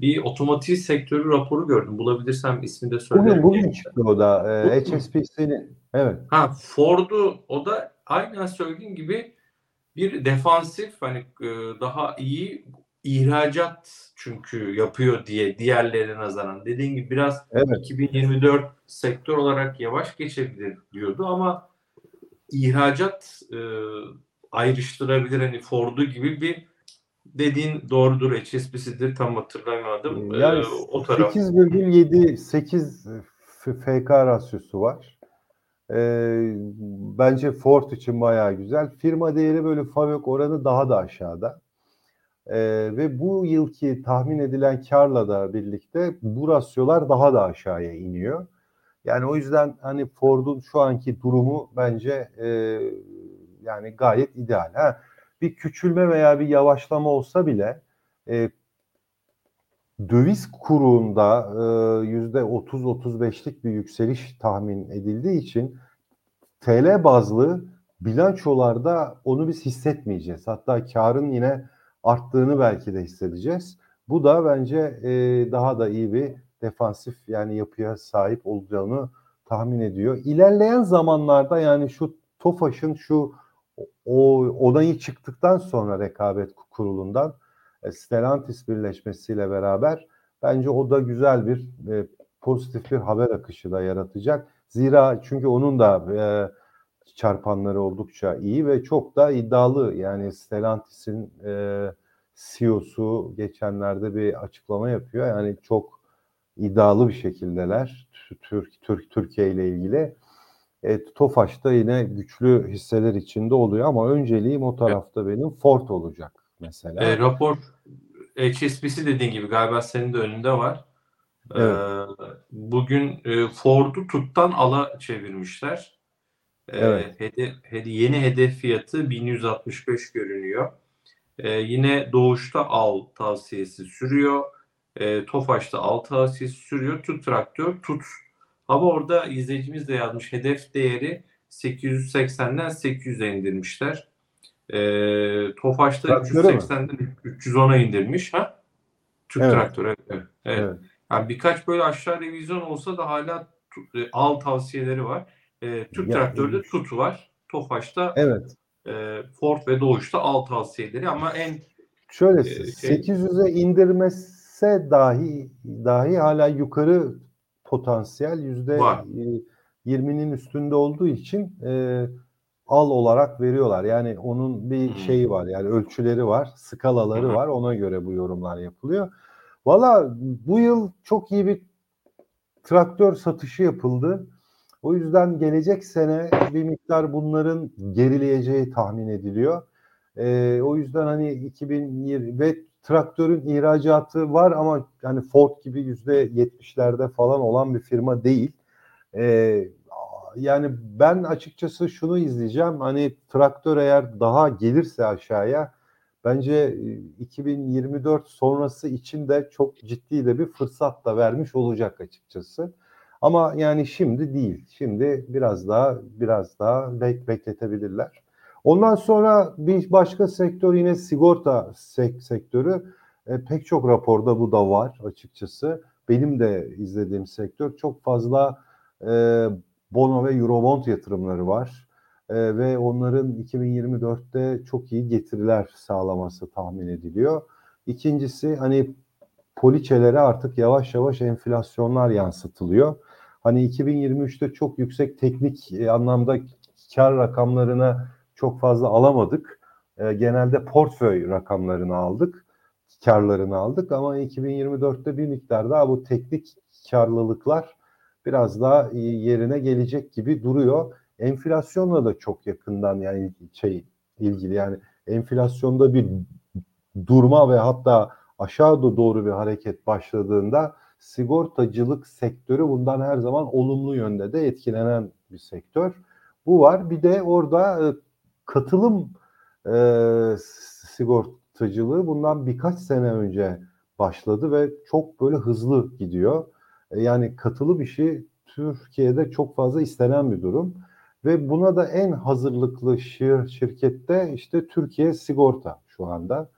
bir otomotiv sektörü raporu gördüm. Bulabilirsem ismini de söylerim. Bugün, bugün çıktı o da. E, mü? HSBC'nin evet. Ha Ford'u o da aynen söylediğin gibi bir defansif hani e, daha iyi ihracat çünkü yapıyor diye diğerlerine nazaran. Dediğin gibi biraz Evet. 2024 sektör olarak yavaş geçebilir diyordu ama ihracat e, ayrıştırabilir hani Ford'u gibi bir dediğin doğrudur HSBC'dir tam hatırlamadım. E, Yani o taraf. 8,7 8 F- FK rasyosu var. Ee, bence Ford için bayağı güzel. Firma değeri böyle FAVÖK oranı daha da aşağıda. Ee, ve bu yılki tahmin edilen karla da birlikte bu rasyolar daha da aşağıya iniyor. Yani o yüzden hani Ford'un şu anki durumu bence e, yani gayet ideal. Ha, bir küçülme veya bir yavaşlama olsa bile e, döviz kurunda e, yüzde 30-35'lik bir yükseliş tahmin edildiği için TL bazlı bilançolarda onu biz hissetmeyeceğiz. Hatta karın yine arttığını belki de hissedeceğiz. Bu da bence e, daha da iyi bir defansif yani yapıya sahip olacağını tahmin ediyor. İlerleyen zamanlarda yani şu TOFAŞ'ın şu o onayı çıktıktan sonra rekabet kurulundan e, Stellantis birleşmesiyle beraber bence o da güzel bir e, pozitif bir haber akışı da yaratacak. Zira çünkü onun da e, çarpanları oldukça iyi ve çok da iddialı. Yani Stellantis'in e, CEO'su geçenlerde bir açıklama yapıyor. Yani çok iddialı bir şekildeler Türk, Türk Türkiye ile ilgili. E, Tofaş'ta yine güçlü hisseler içinde oluyor ama önceliğim o tarafta benim Ford olacak mesela. E, rapor HSBC dediğin gibi galiba senin de önünde var. E, Evet. bugün e, Ford'u tuttan ala çevirmişler. E, Evet. hede- hede- yeni hedef fiyatı 1165 görünüyor. E, yine Doğuş'ta al tavsiyesi sürüyor. E, Tofaş'ta al tavsiyesi sürüyor. Tut traktör tut. Ama orada izleyicimiz de yazmış hedef değeri 880'den 800'e indirmişler. E, Tofaş'ta Traktörü mü? 380'den 310'a indirmiş. Ha? Türk Evet. traktörü. Evet. evet. evet. Yani birkaç böyle aşağı revizyon olsa da hala e, al tavsiyeleri var. E, Türk Ya, traktörde tut var. Tofaş'ta Evet. e, Ford ve Doğuş'ta al tavsiyeleri ama en Şöyle Ee, şey- 800'e indirmese dahi dahi hala yukarı potansiyel yüzde Var. e, 20'nin üstünde olduğu için e, al olarak veriyorlar. Yani onun bir Hmm. şeyi var yani ölçüleri var, skalaları hı. var. Ona göre bu yorumlar yapılıyor. Valla bu yıl çok iyi bir traktör satışı yapıldı. O yüzden gelecek sene bir miktar bunların gerileyeceği tahmin ediliyor. Ee, o yüzden hani 2020 ve traktörün ihracatı var ama hani Ford gibi yüzde yetmişlerde falan olan bir firma değil. Ee, yani ben açıkçası şunu izleyeceğim. Hani traktör eğer daha gelirse aşağıya bence e, 2024 sonrası için de çok ciddi de bir fırsat da vermiş olacak açıkçası. Ama yani şimdi değil. Şimdi biraz daha biraz daha bek bekletebilirler. Ondan sonra bir başka sektör yine sigorta sek sektörü. E, pek çok raporda bu da var açıkçası. Benim de izlediğim sektör çok fazla e, bono ve eurobond yatırımları var. E, ve onların 2024'te çok iyi getiriler sağlaması tahmin ediliyor. İkincisi hani poliçelere artık yavaş yavaş enflasyonlar yansıtılıyor. Hani 2023'te çok yüksek teknik e, anlamda kar rakamlarına çok fazla alamadık. E, genelde portföy rakamlarını aldık, karlarını aldık ama 2024'te bir miktar daha bu teknik karlılıklar biraz daha yerine gelecek gibi duruyor. enflasyonla da çok yakından yani şey ilgili yani enflasyonda bir durma ve hatta aşağı doğru bir hareket başladığında sigortacılık sektörü bundan her zaman olumlu yönde de etkilenen bir sektör. Bu var. Bir de orada e, katılım e, sigortacılığı bundan birkaç sene önce başladı ve çok böyle hızlı gidiyor. E, yani katılım işi Türkiye'de çok fazla istenen bir durum ve buna da en hazırlıklı şir, şirkette işte Türkiye Sigorta şu anda.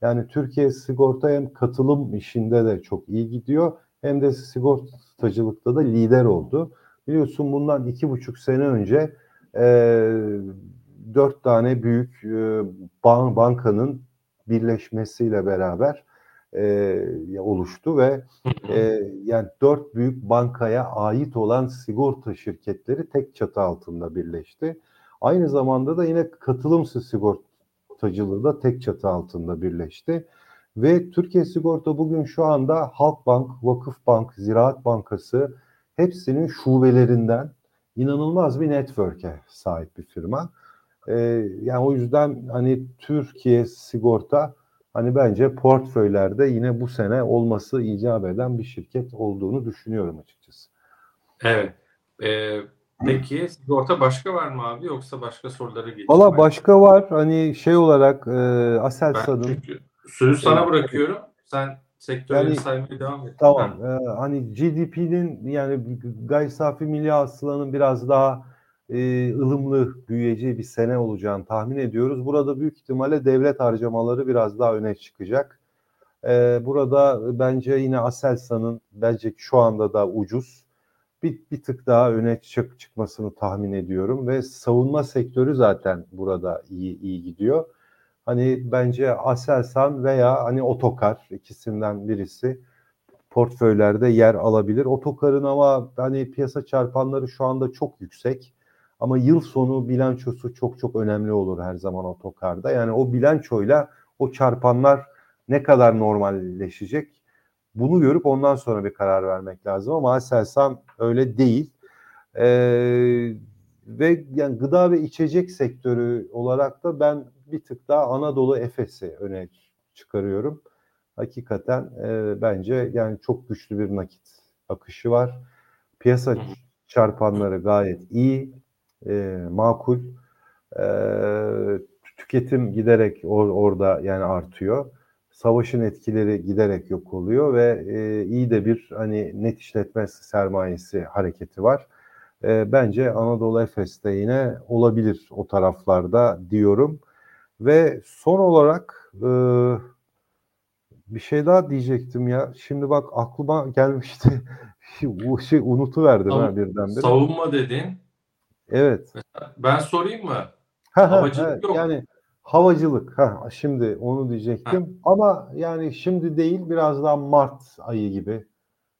Yani Türkiye Sigorta hem katılım işinde de çok iyi gidiyor hem de sigortacılıkta da lider oldu. Biliyorsun bundan iki buçuk sene önce e, dört tane büyük e, ban, bankanın birleşmesiyle beraber e, oluştu ve e, yani dört büyük bankaya ait olan sigorta şirketleri tek çatı altında birleşti. Aynı zamanda da yine katılımsız sigortacılığı da tek çatı altında birleşti. Ve Türkiye Sigorta bugün şu anda Halkbank, Vakıfbank, Ziraat Bankası hepsinin şubelerinden inanılmaz bir network'e sahip bir firma. Ee, yani o yüzden hani Türkiye Sigorta hani bence portföylerde yine bu sene olması icap eden bir şirket olduğunu düşünüyorum açıkçası. Evet. Ee, peki sigorta başka var mı abi yoksa başka sorulara geçeyim? Valla başka var hani şey olarak e, Aselsan'ın çünkü sözü sana Evet. bırakıyorum. Sen sektörleri Yani- saymaya devam et. Tamam. Ha. Ee, hani GDP'nin yani gayri safi milli hasılanın biraz daha e, ılımlı büyüyeceği bir sene olacağını tahmin ediyoruz. Burada büyük ihtimalle devlet harcamaları biraz daha öne çıkacak. Ee, burada bence yine Aselsan'ın bence şu anda da ucuz bir, bir tık daha öne çık, çıkmasını tahmin ediyorum ve savunma sektörü zaten burada iyi iyi gidiyor. Hani bence Aselsan veya hani Otokar ikisinden birisi portföylerde yer alabilir. Otokarın ama hani piyasa çarpanları şu anda çok yüksek. Ama yıl sonu bilançosu çok çok önemli olur her zaman otokarda. Yani o bilançoyla o çarpanlar ne kadar normalleşecek bunu görüp ondan sonra bir karar vermek lazım ama Aselsan öyle değil. Ee, ve yani gıda ve içecek sektörü olarak da ben bir tık daha Anadolu Efes'i öne çıkarıyorum. Hakikaten e, bence yani çok güçlü bir nakit akışı var. Piyasa çarpanları gayet iyi, e, makul. E, tüketim giderek or, orada yani artıyor. Savaşın etkileri giderek yok oluyor ve e, iyi de bir hani net işletme sermayesi hareketi var. E, bence Anadolu Efes'te yine olabilir o taraflarda diyorum. Ve son olarak e, bir şey daha diyecektim ya. Şimdi bak aklıma [LAUGHS] gelmişti. Bu şey unutuverdim ha Savun- birdenbire. Savunma dedin. Evet. Ben sorayım mı? Ha, ha, Havacılık ha, yok. Yani havacılık. Ha, şimdi onu diyecektim. Ama yani şimdi değil biraz daha Mart ayı gibi.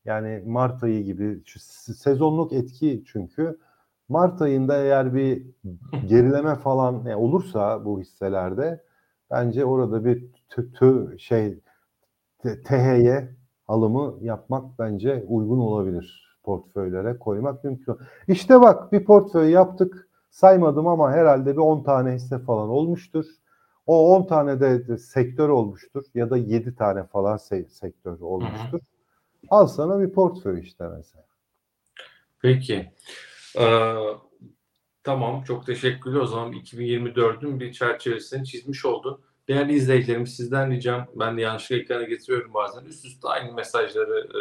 Yani Mart ayı gibi. Şu sezonluk etki çünkü. Mart ayında eğer bir [LAUGHS] gerileme falan e, olursa bu hisselerde bence orada bir tü, tü- şey THY alımı yapmak bence uygun olabilir. Portföylere koymak mümkün. İşte bak bir portföy yaptık. Saymadım ama herhalde bir 10 tane hisse falan olmuştur. O 10 tane de, sektör olmuştur ya da 7 tane falan se- sektör olmuştur. Al sana bir portföy işte mesela. Peki. Ee, tamam çok teşekkürler. O zaman 2024'ün bir çerçevesini çizmiş oldun. Değerli izleyicilerimiz sizden ricam ben de yanlışlıkla ekrana getiriyorum bazen. Üst üste aynı mesajları e,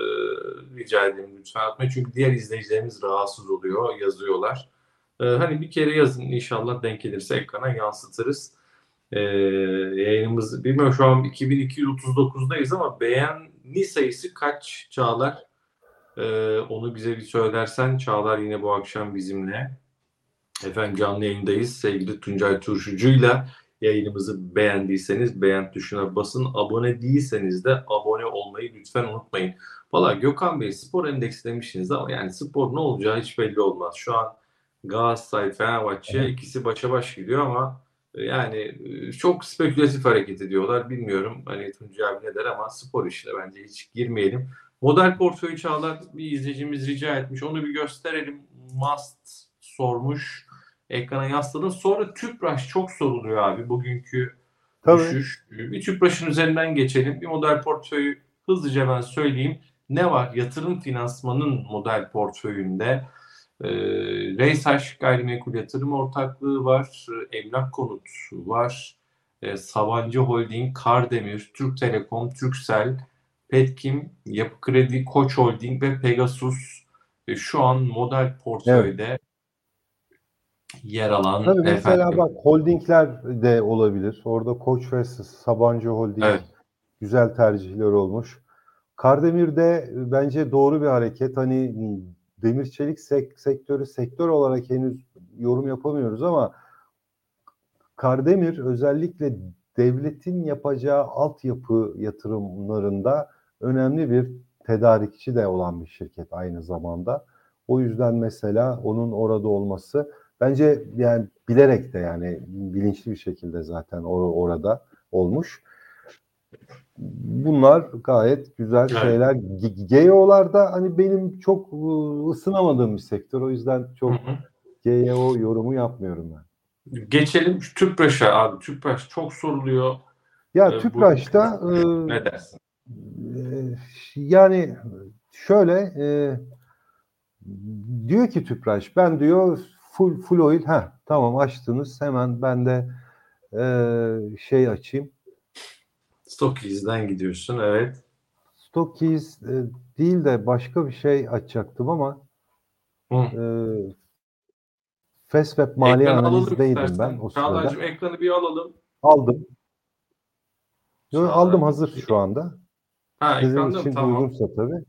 rica edeyim lütfen atmayın. Çünkü diğer izleyicilerimiz rahatsız oluyor, yazıyorlar. E, hani bir kere yazın inşallah denk gelirse ekrana yansıtırız. E, yayınımız bilmiyorum şu an 2239'dayız ama beğeni sayısı kaç Çağlar? Ee, onu bize bir söylersen Çağlar yine bu akşam bizimle. Efendim canlı yayındayız. Sevgili Tuncay Turşucu'yla yayınımızı beğendiyseniz beğen tuşuna basın. Abone değilseniz de abone olmayı lütfen unutmayın. Valla Gökhan Bey spor endeksi demişsiniz ama yani spor ne olacağı hiç belli olmaz. Şu an Galatasaray, Fenerbahçe ikisi başa baş gidiyor ama yani çok spekülatif hareket ediyorlar. Bilmiyorum hani Tuncay abi ne der ama spor işine bence hiç girmeyelim. Model portföy Çağlar bir izleyicimiz rica etmiş. Onu bir gösterelim. Must sormuş. ekrana yasladım. Sonra Tüpraş çok soruluyor abi bugünkü Tabii. düşüş. Bir Tüpraş'ın üzerinden geçelim. Bir model portföyü hızlıca ben söyleyeyim. Ne var? Yatırım finansmanın model portföyünde e, Reysaş Gayrimenkul Yatırım Ortaklığı var. Emlak Konut var. E, Sabancı Holding, Kardemir, Türk Telekom, Türksel, Petkim, Yapı Kredi, Koç Holding ve Pegasus e, şu an model portföyde yer alan Tabii mesela efendim. bak holdingler de olabilir. Orada Koç ve Sabancı Holding Evet. güzel tercihler olmuş. Kardemir'de bence doğru bir hareket. Hani demir çelik sek- sektörü sektör olarak henüz yorum yapamıyoruz ama Kardemir özellikle devletin yapacağı altyapı yatırımlarında önemli bir tedarikçi de olan bir şirket aynı zamanda. O yüzden mesela onun orada olması bence yani bilerek de yani bilinçli bir şekilde zaten or- orada olmuş. Bunlar gayet güzel Evet. şeyler. G- GEO'larda hani benim çok ıı, ısınamadığım bir sektör. O yüzden çok. GEO yorumu yapmıyorum ben. Geçelim Tüpraş'a abi. Tüpraş çok soruluyor. Ya Ee, bu- Tüpraş'ta ıı, Ne dersin? Ee, yani şöyle e, diyor ki Tüpraş ben diyor full full oil ha tamam açtınız hemen ben de e, şey açayım Stokiz'den gidiyorsun evet. Stockies e, değil de başka bir şey açacaktım ama Hı. e, Fastweb mali Ekranı analizdeydim ben o sırada. Çağlar'cığım ekranı bir alalım. Aldım. Yo, aldım hazır şu anda. Ha Sizin için Tamam. uygunsa tabii.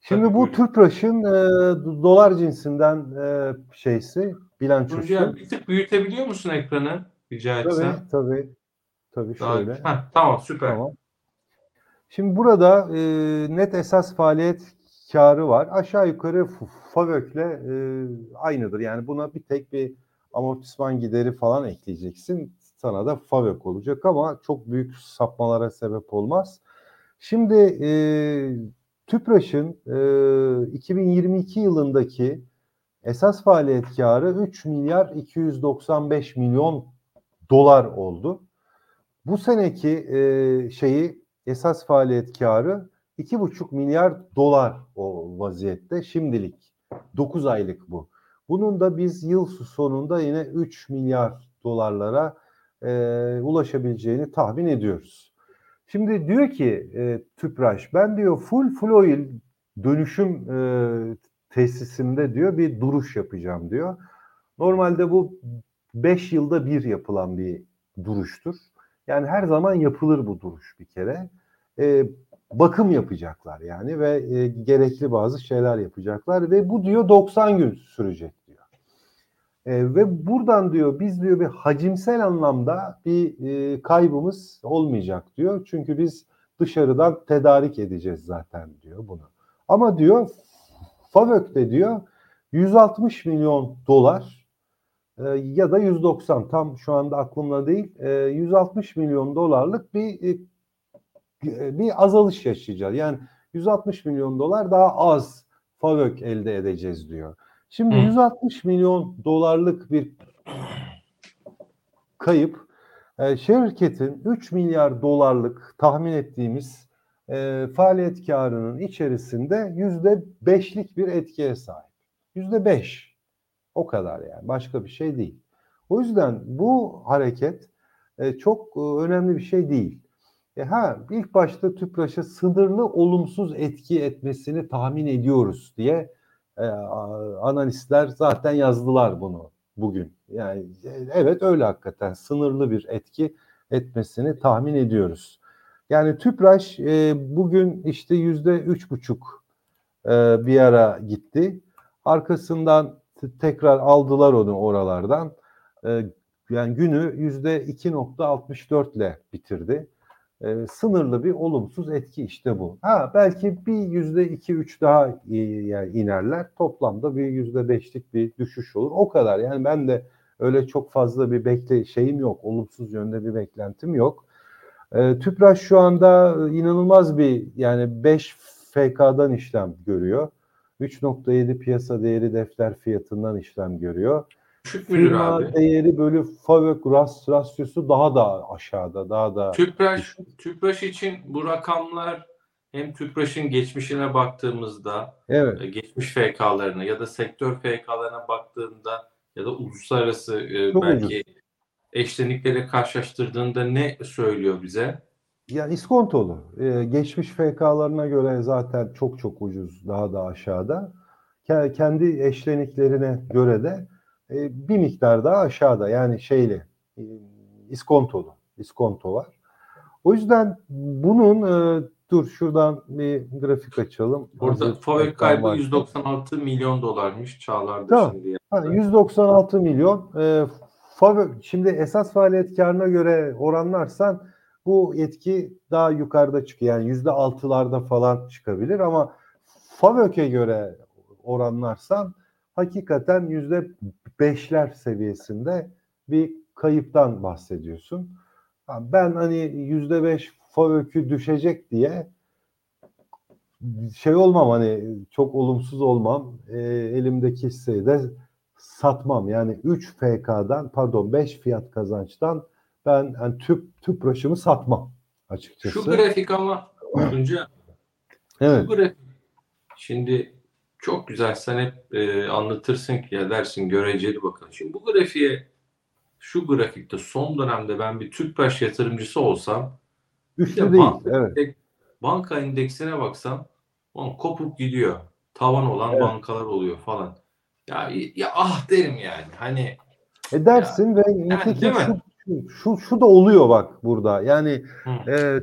Şimdi Tabii, bu buyurun. Tüpraş'ın e, dolar cinsinden e, şeysi, bilançosu. Tuncay bir tık büyütebiliyor musun ekranı? Rica etsem. tabii. Tabii Daha- şöyle. Heh, tamam süper. Tamam. Şimdi burada e, net esas faaliyet karı var. Aşağı yukarı FAVÖK'le e, aynıdır. Yani buna bir tek bir amortisman gideri falan ekleyeceksin. Sana da FAVÖK olacak ama çok büyük sapmalara sebep olmaz. Şimdi e, TÜPRAŞ'ın e, 2022 yılındaki esas faaliyet karı 3 milyar 295 milyon dolar oldu. Bu seneki e, şeyi esas faaliyet karı 2,5 milyar dolar o vaziyette şimdilik. 9 aylık bu. Bunun da biz yıl sonunda yine 3 milyar dolarlara e, ulaşabileceğini tahmin ediyoruz. Şimdi diyor ki e, Tüpraş ben diyor full full oil dönüşüm e, tesisimde diyor bir duruş yapacağım diyor. Normalde bu 5 yılda bir yapılan bir duruştur. Yani her zaman yapılır bu duruş bir kere. E, bakım yapacaklar yani ve e, gerekli bazı şeyler yapacaklar ve bu diyor 90 gün sürecek diyor. E, ve buradan diyor biz diyor bir hacimsel anlamda bir e, kaybımız olmayacak diyor. Çünkü biz dışarıdan tedarik edeceğiz zaten diyor bunu. Ama diyor FAVÖK'te diyor 160 milyon dolar e, ya da 190 tam şu anda aklımda değil e, 160 milyon dolarlık bir e, bir azalış yaşayacağız. Yani 160 milyon dolar daha az FAVÖK elde edeceğiz diyor. Şimdi Hı. 160 milyon dolarlık bir kayıp e, şirketin 3 milyar dolarlık tahmin ettiğimiz e, faaliyet karının içerisinde yüzde beşlik bir etkiye sahip. Yüzde beş. O kadar yani. Başka bir şey değil. O yüzden bu hareket e, çok e, önemli bir şey değil. E ha ilk başta Tüpraş'a sınırlı olumsuz etki etmesini tahmin ediyoruz diye e, analistler zaten yazdılar bunu bugün. Yani e, evet öyle hakikaten sınırlı bir etki etmesini tahmin ediyoruz. Yani Tüpraş e, bugün işte yüzde üç buçuk e, bir ara gitti. Arkasından tekrar aldılar onu oralardan. E, yani günü yüzde 2.64 ile bitirdi. E, sınırlı bir olumsuz etki işte bu. Ha belki bir yüzde iki üç daha i- yani inerler. Toplamda bir yüzde beşlik bir düşüş olur. O kadar. Yani ben de öyle çok fazla bir bekle şeyim yok. Olumsuz yönde bir beklentim yok. E, Tüpraş şu anda e, inanılmaz bir yani 5 FK'dan işlem görüyor. 3.7 piyasa değeri defter fiyatından işlem görüyor. Düşük müdür firma abi? değeri bölü FAVÖK ras, rasyosu daha da aşağıda, daha da Tüpraş, Tüpraş için bu rakamlar hem Tüpraş'ın geçmişine baktığımızda, evet e, geçmiş FK'larına ya da sektör FK'larına baktığında ya da uluslararası e, Çok belki eşlenikleri karşılaştırdığında ne söylüyor bize? Yani iskontolu. Ee, geçmiş FK'larına göre zaten çok çok ucuz, daha da aşağıda. Ke- Kendi eşleniklerine göre de e, bir miktar daha aşağıda. Yani şeyli, e, iskontolu. İskonto var. O yüzden bunun e, dur şuradan bir grafik açalım. Burada ekran kaybı varken. 196 milyon dolarmış Çağlar'da Tamam. şimdi. Ha, 196 milyon. E, favö- şimdi esas faaliyet karına göre oranlarsan bu etki daha yukarıda çıkıyor. Yani yüzde altılarda falan çıkabilir ama FAVÖK'e göre oranlarsan hakikaten yüzde beşler seviyesinde bir kayıptan bahsediyorsun. Ben hani yüzde beş FAVÖK'ü düşecek diye şey olmam hani çok olumsuz olmam. E, elimdeki hisseyi de satmam. Yani 3 FK'dan pardon 5 fiyat kazançtan ben yani tüp tüpraşımı satmam açıkçası. Şu grafik ama önce evet. Bu grafik şimdi çok güzel sen hep e, anlatırsın ki ya dersin göreceli bakın. Şimdi bu grafiğe şu grafikte son dönemde ben bir Tüpraş yatırımcısı olsam Üçlü Ya değil. banka, Evet. banka indeksine baksam on kopup gidiyor. Tavan olan Evet. bankalar oluyor falan. Ya, ya ah derim yani. Hani E dersin ve nitekim değil mi? şu, şu, şu, da oluyor bak burada. Yani Hı. e,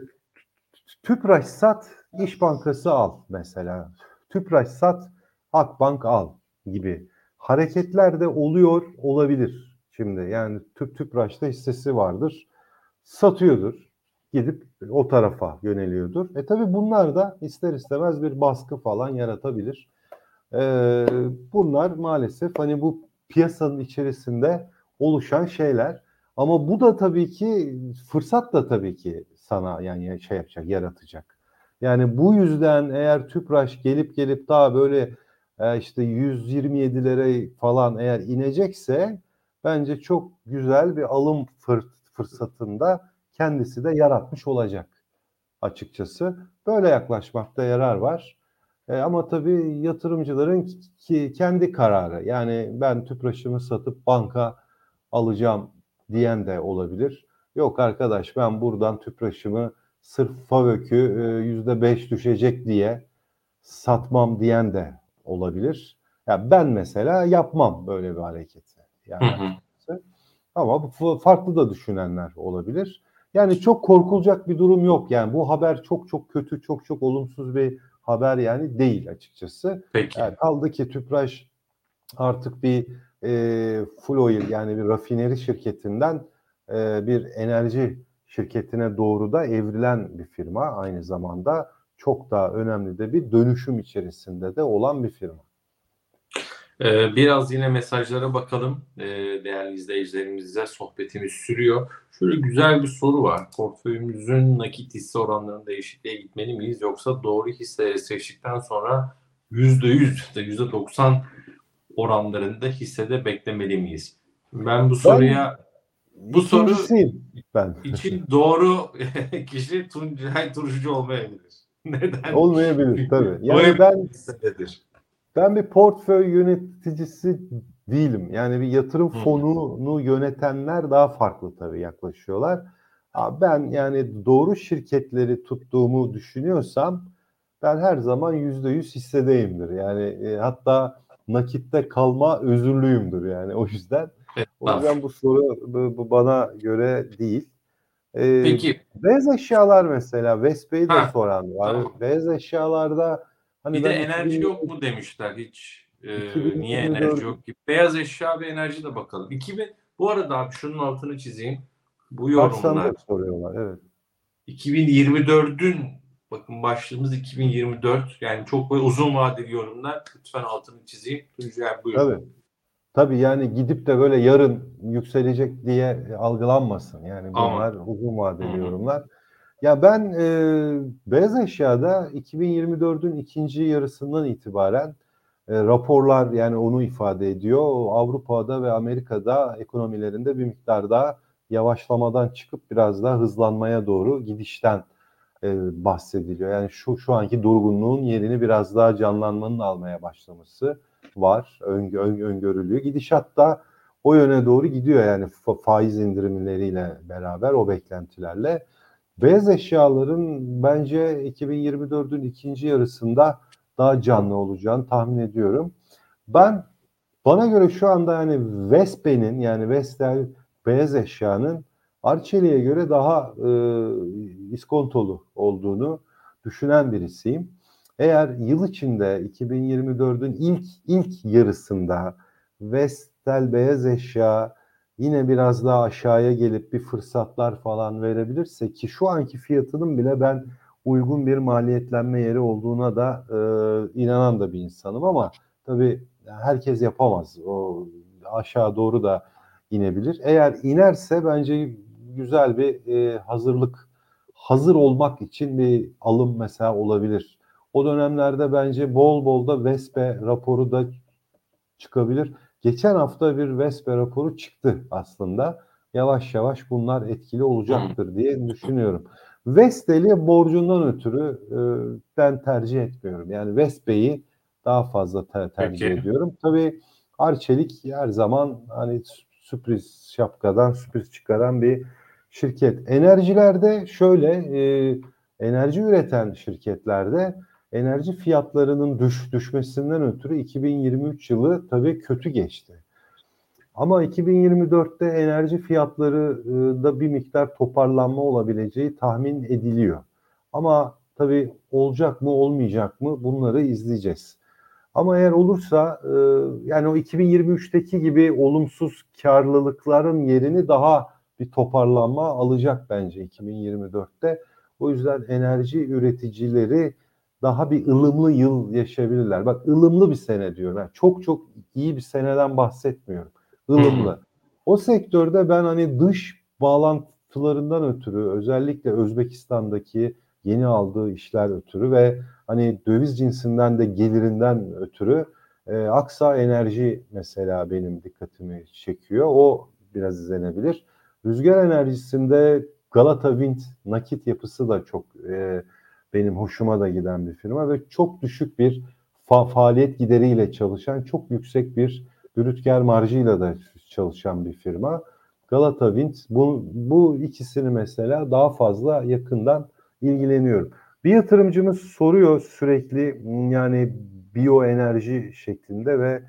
Tüpraş sat, İş Bankası al mesela. Tüpraş sat, Akbank al gibi hareketler de oluyor olabilir şimdi. Yani Tüp Tüpraş'ta hissesi vardır. Satıyordur. Gidip o tarafa yöneliyordur. E tabi bunlar da ister istemez bir baskı falan yaratabilir. E, bunlar maalesef hani bu piyasanın içerisinde oluşan şeyler. Ama bu da tabii ki fırsat da tabii ki sana yani şey yapacak, yaratacak. Yani bu yüzden eğer Tüpraş gelip gelip daha böyle e, işte 127'lere falan eğer inecekse bence çok güzel bir alım fır- fırsatında kendisi de yaratmış olacak açıkçası. Böyle yaklaşmakta yarar var. E, ama tabii yatırımcıların ki kendi kararı. Yani ben Tüpraş'ımı satıp banka alacağım diyen de olabilir. Yok arkadaş ben buradan Tüpraş'ımı sırf FAVÖK'ü yüzde beş düşecek diye satmam diyen de olabilir. Ya ben mesela yapmam böyle bir hareketi. Yani Hı hı. ama farklı da düşünenler olabilir. Yani çok korkulacak bir durum yok. Yani bu haber çok çok kötü, çok çok olumsuz bir haber yani değil açıkçası. peki. Yani kaldı ki Tüpraş artık bir e, full oil yani bir rafineri şirketinden e, bir enerji şirketine doğru da evrilen bir firma aynı zamanda çok daha önemli de bir dönüşüm içerisinde de olan bir firma. Ee, biraz yine mesajlara bakalım. Ee, değerli izleyicilerimizle sohbetimiz sürüyor. Şöyle güzel bir soru var. Portföyümüzün nakit hisse oranlarının değişikliğe gitmeli miyiz? Yoksa doğru hisseleri seçtikten sonra %100, %90 oranlarında hissede beklemeli miyiz? Ben bu soruya bu soru ben. için doğru [LAUGHS] kişi Tuncay Turşucu olmayabilir. [LAUGHS] Neden? Olmayabilir tabii. [LAUGHS] Yani ben hissededir. Ben bir portföy yöneticisi değilim. Yani bir yatırım fonunu yönetenler daha farklı tabii yaklaşıyorlar. Ben yani doğru şirketleri tuttuğumu düşünüyorsam ben her zaman yüzde yüz hissedeyimdir. Yani e, hatta nakitte kalma özürlüyümdür yani o yüzden. O yüzden bu soru bu, bu bana göre değil. Ee, Peki Beyaz eşyalar mesela Vespe'yi de soran var. tamam. Beyaz eşyalarda hani Bir de enerji 2000 yok mu demişler hiç. Ee, 2024 niye enerji yok gibi. Beyaz eşya ve enerji de bakalım. 2000 bu arada abi şunun altını çizeyim. Bu yorumlar soruyorlar. Evet. 2024'ün bakın başlığımız 2024 yani çok böyle uzun vadeli yorumlar. Lütfen altını çizeyim. Tuncay buyur. Tabii. Tabii yani gidip de böyle yarın yükselecek diye algılanmasın. Yani bunlar uzun vadeli Hı hı. yorumlar. Ya ben e, beyaz eşyada 2024'ün ikinci yarısından itibaren E, raporlar yani onu ifade ediyor. Avrupa'da ve Amerika'da ekonomilerinde bir miktar daha yavaşlamadan çıkıp biraz daha hızlanmaya doğru gidişten e, bahsediliyor. Yani şu şu anki durgunluğun yerini biraz daha canlanmanın almaya başlaması var. Öngö, ön, öngörülüyor. Gidişat da o yöne doğru gidiyor yani fa- faiz indirimleriyle beraber o beklentilerle. Beyaz eşyaların bence 2024'ün ikinci yarısında daha canlı olacağını tahmin ediyorum. Ben bana göre şu anda yani Vespe'nin yani Vestel beyaz eşyanın Arçelik'e göre daha e, iskontolu olduğunu düşünen birisiyim. Eğer yıl içinde 2024'ün ilk ilk yarısında Vestel beyaz eşya yine biraz daha aşağıya gelip bir fırsatlar falan verebilirse ki şu anki fiyatının bile ben uygun bir maliyetlenme yeri olduğuna da e, inanan da bir insanım ama tabii herkes yapamaz. O aşağı doğru da inebilir. Eğer inerse bence güzel bir e, hazırlık hazır olmak için bir alım mesela olabilir. O dönemlerde bence bol bol da Vespe raporu da çıkabilir. Geçen hafta bir Vespe raporu çıktı aslında. Yavaş yavaş bunlar etkili olacaktır diye düşünüyorum. Vestel'i borcundan ötürü e, ben tercih etmiyorum. Yani Vespe'yi daha fazla te- tercih Peki. ediyorum. Tabii Arçelik her zaman hani sürpriz şapkadan sürpriz çıkaran bir şirket. Enerjilerde şöyle e, enerji üreten şirketlerde enerji fiyatlarının düş, düşmesinden ötürü 2023 yılı tabii kötü geçti. Ama 2024'te enerji fiyatları e, da bir miktar toparlanma olabileceği tahmin ediliyor. Ama tabii olacak mı olmayacak mı bunları izleyeceğiz. Ama eğer olursa e, yani o 2023'teki gibi olumsuz karlılıkların yerini daha bir toparlanma alacak bence 2024'te. O yüzden enerji üreticileri daha bir ılımlı yıl yaşayabilirler. Bak ılımlı bir sene diyorum. Yani çok çok iyi bir seneden bahsetmiyorum. ılımlı. O sektörde ben hani dış bağlantılarından ötürü özellikle Özbekistan'daki yeni aldığı işler ötürü ve hani döviz cinsinden de gelirinden ötürü e, Aksa Enerji mesela benim dikkatimi çekiyor. O biraz izlenebilir. Rüzgar enerjisinde Galata Wind nakit yapısı da çok e, benim hoşuma da giden bir firma ve çok düşük bir fa- faaliyet gideriyle çalışan çok yüksek bir brüt marjıyla da çalışan bir firma. Galata Wind bu, bu ikisini mesela daha fazla yakından ilgileniyorum. Bir yatırımcımız soruyor sürekli yani biyoenerji şeklinde ve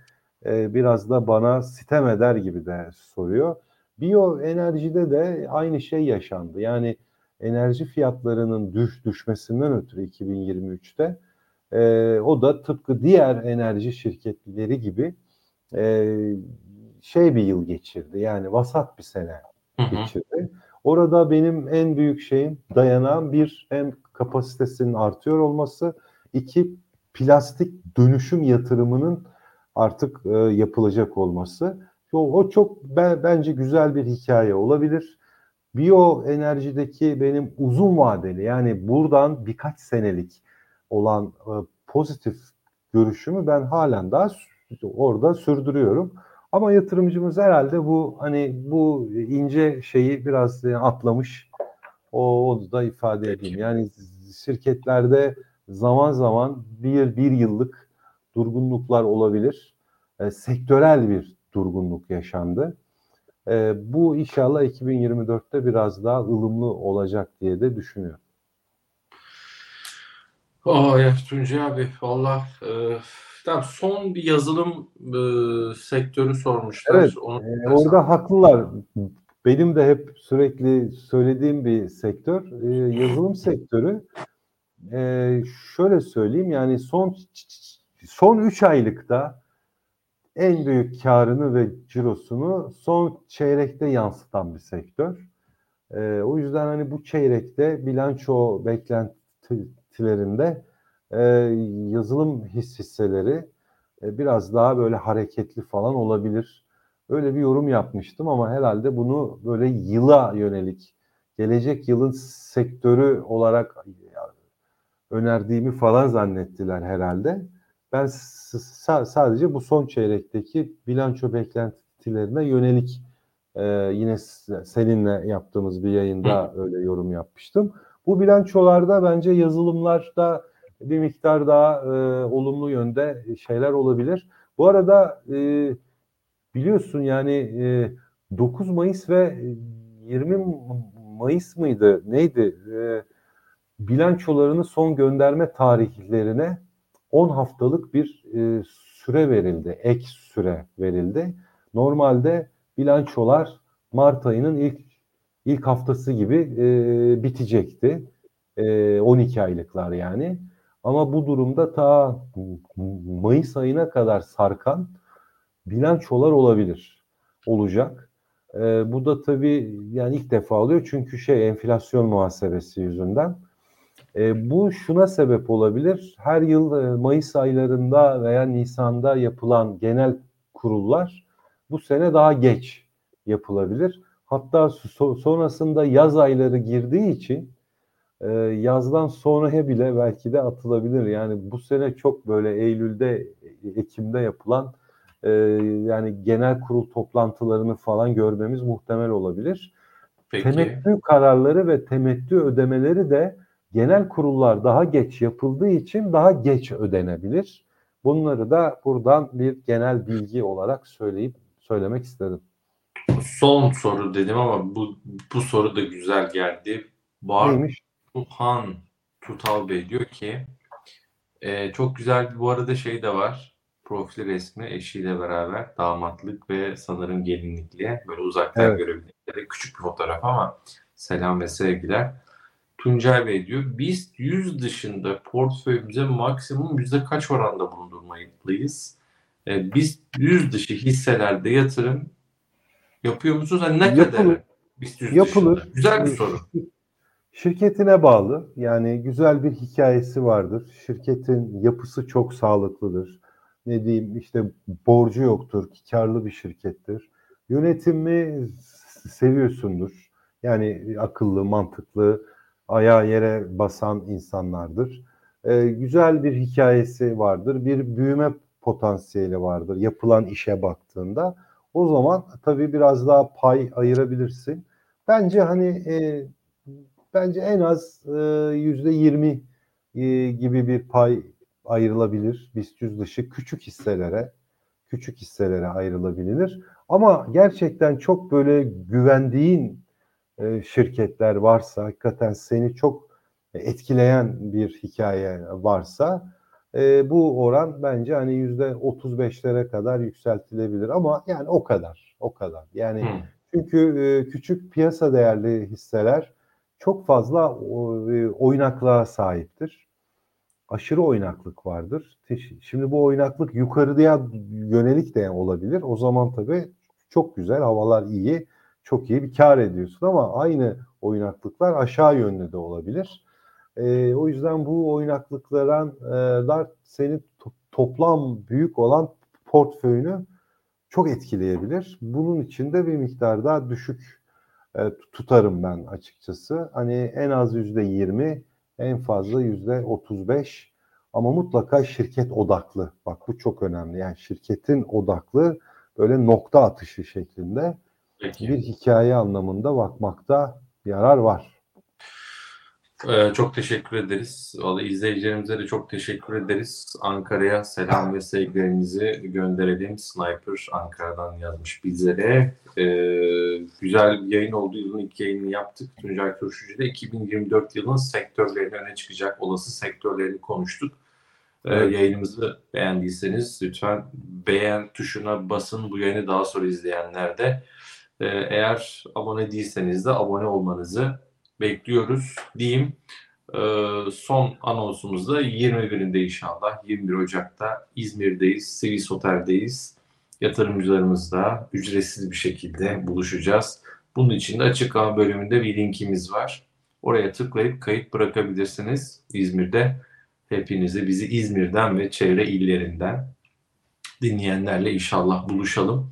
e, biraz da bana sitem eder gibi de soruyor. Biyoenerjide de aynı şey yaşandı. Yani enerji fiyatlarının düş düşmesinden ötürü 2023'te e, o da tıpkı diğer enerji şirketleri gibi e, şey bir yıl geçirdi. Yani vasat bir sene Hı hı. geçirdi. Orada benim en büyük şeyim dayanan bir hem kapasitesinin artıyor olması, iki plastik dönüşüm yatırımının artık e, yapılacak olması. O, o çok ben, bence güzel bir hikaye olabilir. Biyo enerjideki benim uzun vadeli yani buradan birkaç senelik olan e, pozitif görüşümü ben halen daha orada sürdürüyorum. Ama yatırımcımız herhalde bu hani bu ince şeyi biraz atlamış. O onu da ifade edeyim. Yani şirketlerde zaman zaman bir bir yıllık durgunluklar olabilir. E, sektörel bir durgunluk yaşandı. E, bu inşallah 2024'te biraz daha ılımlı olacak diye de düşünüyorum. Aa, ya Tuncay abi valla e, tamam, son bir yazılım e, sektörü sormuşlar. Evet, Onu e, orada haklılar. Benim de hep sürekli söylediğim bir sektör. E, yazılım sektörü. E, şöyle söyleyeyim yani son son 3 aylıkta en büyük karını ve cirosunu son çeyrekte yansıtan bir sektör. E, o yüzden hani bu çeyrekte bilanço beklentilerinde e, yazılım his hisseleri e, biraz daha böyle hareketli falan olabilir. Öyle bir yorum yapmıştım ama herhalde bunu böyle yıla yönelik gelecek yılın sektörü olarak önerdiğimi falan zannettiler herhalde. Ben sadece bu son çeyrekteki bilanço beklentilerine yönelik e, yine seninle yaptığımız bir yayında Hı. öyle yorum yapmıştım. Bu bilançolarda bence yazılımlarda bir miktar daha e, olumlu yönde şeyler olabilir. Bu arada e, biliyorsun yani e, 9 Mayıs ve 20 Mayıs mıydı neydi e, bilançolarını son gönderme tarihlerine 10 haftalık bir e, süre verildi. Ek süre verildi. Normalde bilançolar Mart ayının ilk ilk haftası gibi e, bitecekti. E, 12 aylıklar yani. Ama bu durumda ta Mayıs ayına kadar sarkan bilançolar olabilir. Olacak. E, bu da tabii yani ilk defa oluyor çünkü şey enflasyon muhasebesi yüzünden. E, bu şuna sebep olabilir. Her yıl e, Mayıs aylarında veya Nisan'da yapılan genel kurullar bu sene daha geç yapılabilir. Hatta so- sonrasında yaz ayları girdiği için e, yazdan sonraya bile belki de atılabilir. Yani bu sene çok böyle Eylül'de, Ekim'de yapılan e, yani genel kurul toplantılarını falan görmemiz muhtemel olabilir. Peki. Temettü kararları ve temettü ödemeleri de genel kurullar daha geç yapıldığı için daha geç ödenebilir. Bunları da buradan bir genel bilgi olarak söyleyip söylemek istedim. Son soru dedim ama bu bu soru da güzel geldi. Bar Neymiş? Tuhan Tutal Bey diyor ki e, çok güzel bir bu arada şey de var. Profil resmi eşiyle beraber damatlık ve sanırım gelinlikle böyle uzaktan evet. görebildiğinde küçük bir fotoğraf ama selam ve sevgiler. Tuncay Bey diyor biz yüz dışında portföyümüze maksimum yüzde kaç oranda bulundurmalıyız? E, biz yüz dışı hisselerde yatırım yapıyor musunuz? Hani ne yapılır, kadar BIST yapılır. Dışında? Güzel bir soru. [LAUGHS] Şirketine bağlı. Yani güzel bir hikayesi vardır. Şirketin yapısı çok sağlıklıdır. Ne diyeyim işte borcu yoktur. Karlı bir şirkettir. Yönetimi seviyorsundur. Yani akıllı, mantıklı, ayağı yere basan insanlardır. Ee, güzel bir hikayesi vardır. Bir büyüme potansiyeli vardır. Yapılan işe baktığında. O zaman tabii biraz daha pay ayırabilirsin. Bence hani e, bence en az e, yüzde yirmi e, gibi bir pay ayrılabilir BIST 100 dışı küçük hisselere küçük hisselere ayrılabilir. Ama gerçekten çok böyle güvendiğin e, şirketler varsa hakikaten seni çok etkileyen bir hikaye varsa e, bu oran bence hani yüzde 35'lere kadar yükseltilebilir ama yani o kadar o kadar yani hmm. çünkü e, küçük piyasa değerli hisseler çok fazla e, oynaklığa sahiptir. Aşırı oynaklık vardır. Şimdi bu oynaklık yukarıya yönelik de olabilir. O zaman tabii çok güzel, havalar iyi, çok iyi bir kar ediyorsun ama aynı oynaklıklar aşağı yönlü de olabilir. E, o yüzden bu oynaklıklar e, seni to- toplam büyük olan portföyünü çok etkileyebilir. Bunun için de bir miktar daha düşük e, tutarım ben açıkçası. Hani en az yüzde yirmi, en fazla yüzde otuz beş ama mutlaka şirket odaklı. Bak bu çok önemli. Yani şirketin odaklı böyle nokta atışı şeklinde Peki. bir hikaye anlamında bakmakta yarar var. Ee, çok teşekkür ederiz. Vallahi izleyicilerimize de çok teşekkür ederiz. Ankara'ya selam ve sevgilerimizi gönderelim. Sniper Ankara'dan yazmış bizlere. Ee, güzel bir yayın oldu. Yılın ilk yayınını yaptık. Tuncay Turşucu'da 2024 yılının sektörlerini öne çıkacak olası sektörlerini konuştuk. Ee, yayınımızı beğendiyseniz lütfen beğen tuşuna basın. Bu yayını daha sonra izleyenler de. Ee, eğer abone değilseniz de abone olmanızı bekliyoruz diyeyim. Ee, son anonsumuz da 21'inde inşallah 21 Ocak'ta İzmir'deyiz, Sivis Otel'deyiz. Yatırımcılarımızla ücretsiz bir şekilde buluşacağız. Bunun için de açıklama bölümünde bir linkimiz var. Oraya tıklayıp kayıt bırakabilirsiniz İzmir'de. Hepinizi bizi İzmir'den ve çevre illerinden dinleyenlerle inşallah buluşalım.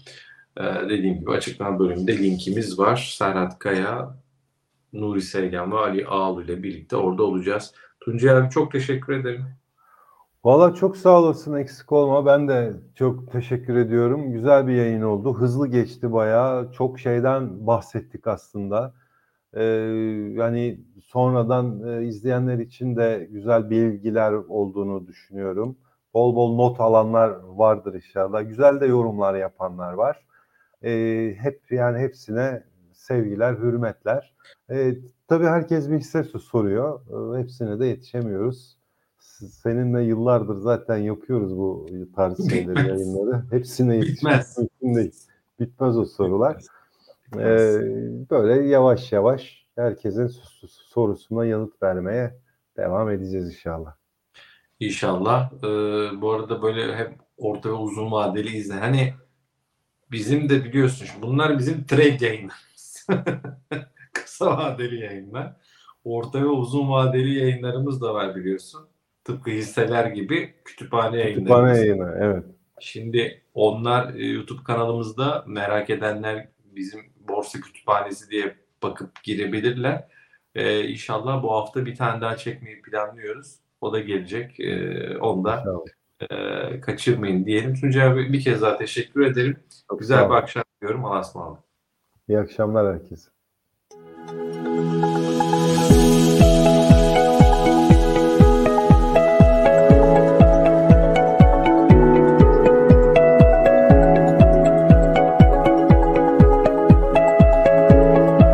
Ee, dediğim gibi açıklama bölümünde linkimiz var. Serhat Kaya Nuri Sevgen ve Ali Ağlı ile birlikte orada olacağız. Tuncay abi çok teşekkür ederim. Valla çok sağ olasın eksik olma. Ben de çok teşekkür ediyorum. Güzel bir yayın oldu. Hızlı geçti bayağı. Çok şeyden bahsettik aslında. Ee, yani sonradan e, izleyenler için de güzel bilgiler olduğunu düşünüyorum. Bol bol not alanlar vardır inşallah. Güzel de yorumlar yapanlar var. Ee, hep yani hepsine sevgiler, hürmetler. Ee, tabii herkes bir hisse soruyor. Ee, hepsine de yetişemiyoruz. Seninle yıllardır zaten yapıyoruz bu tarz [LAUGHS] şeyleri, Bitmez. yayınları. Hepsine yetişmek Bitmez. mümkün değil. Bitmez o sorular. Bitmez. Ee, böyle yavaş yavaş herkesin sorusuna yanıt vermeye devam edeceğiz inşallah. İnşallah. Ee, bu arada böyle hep orta ve uzun vadeli izle. Hani bizim de biliyorsun bunlar bizim trade yayınlarımız. [LAUGHS] Kısa vadeli yayınlar. Orta ve uzun vadeli yayınlarımız da var biliyorsun. Tıpkı hisseler gibi kütüphane yayınlarımız. Kütüphane yayını, evet. Şimdi onlar e, YouTube kanalımızda merak edenler bizim borsa kütüphanesi diye bakıp girebilirler. Ee, inşallah bu hafta bir tane daha çekmeyi planlıyoruz. O da gelecek. Ee, onu da İnşallah. E, kaçırmayın diyelim. Tuncay abi bir kez daha teşekkür ederim. Çok Güzel bir akşam diliyorum. Allah'a ısmarladık. İyi akşamlar herkese.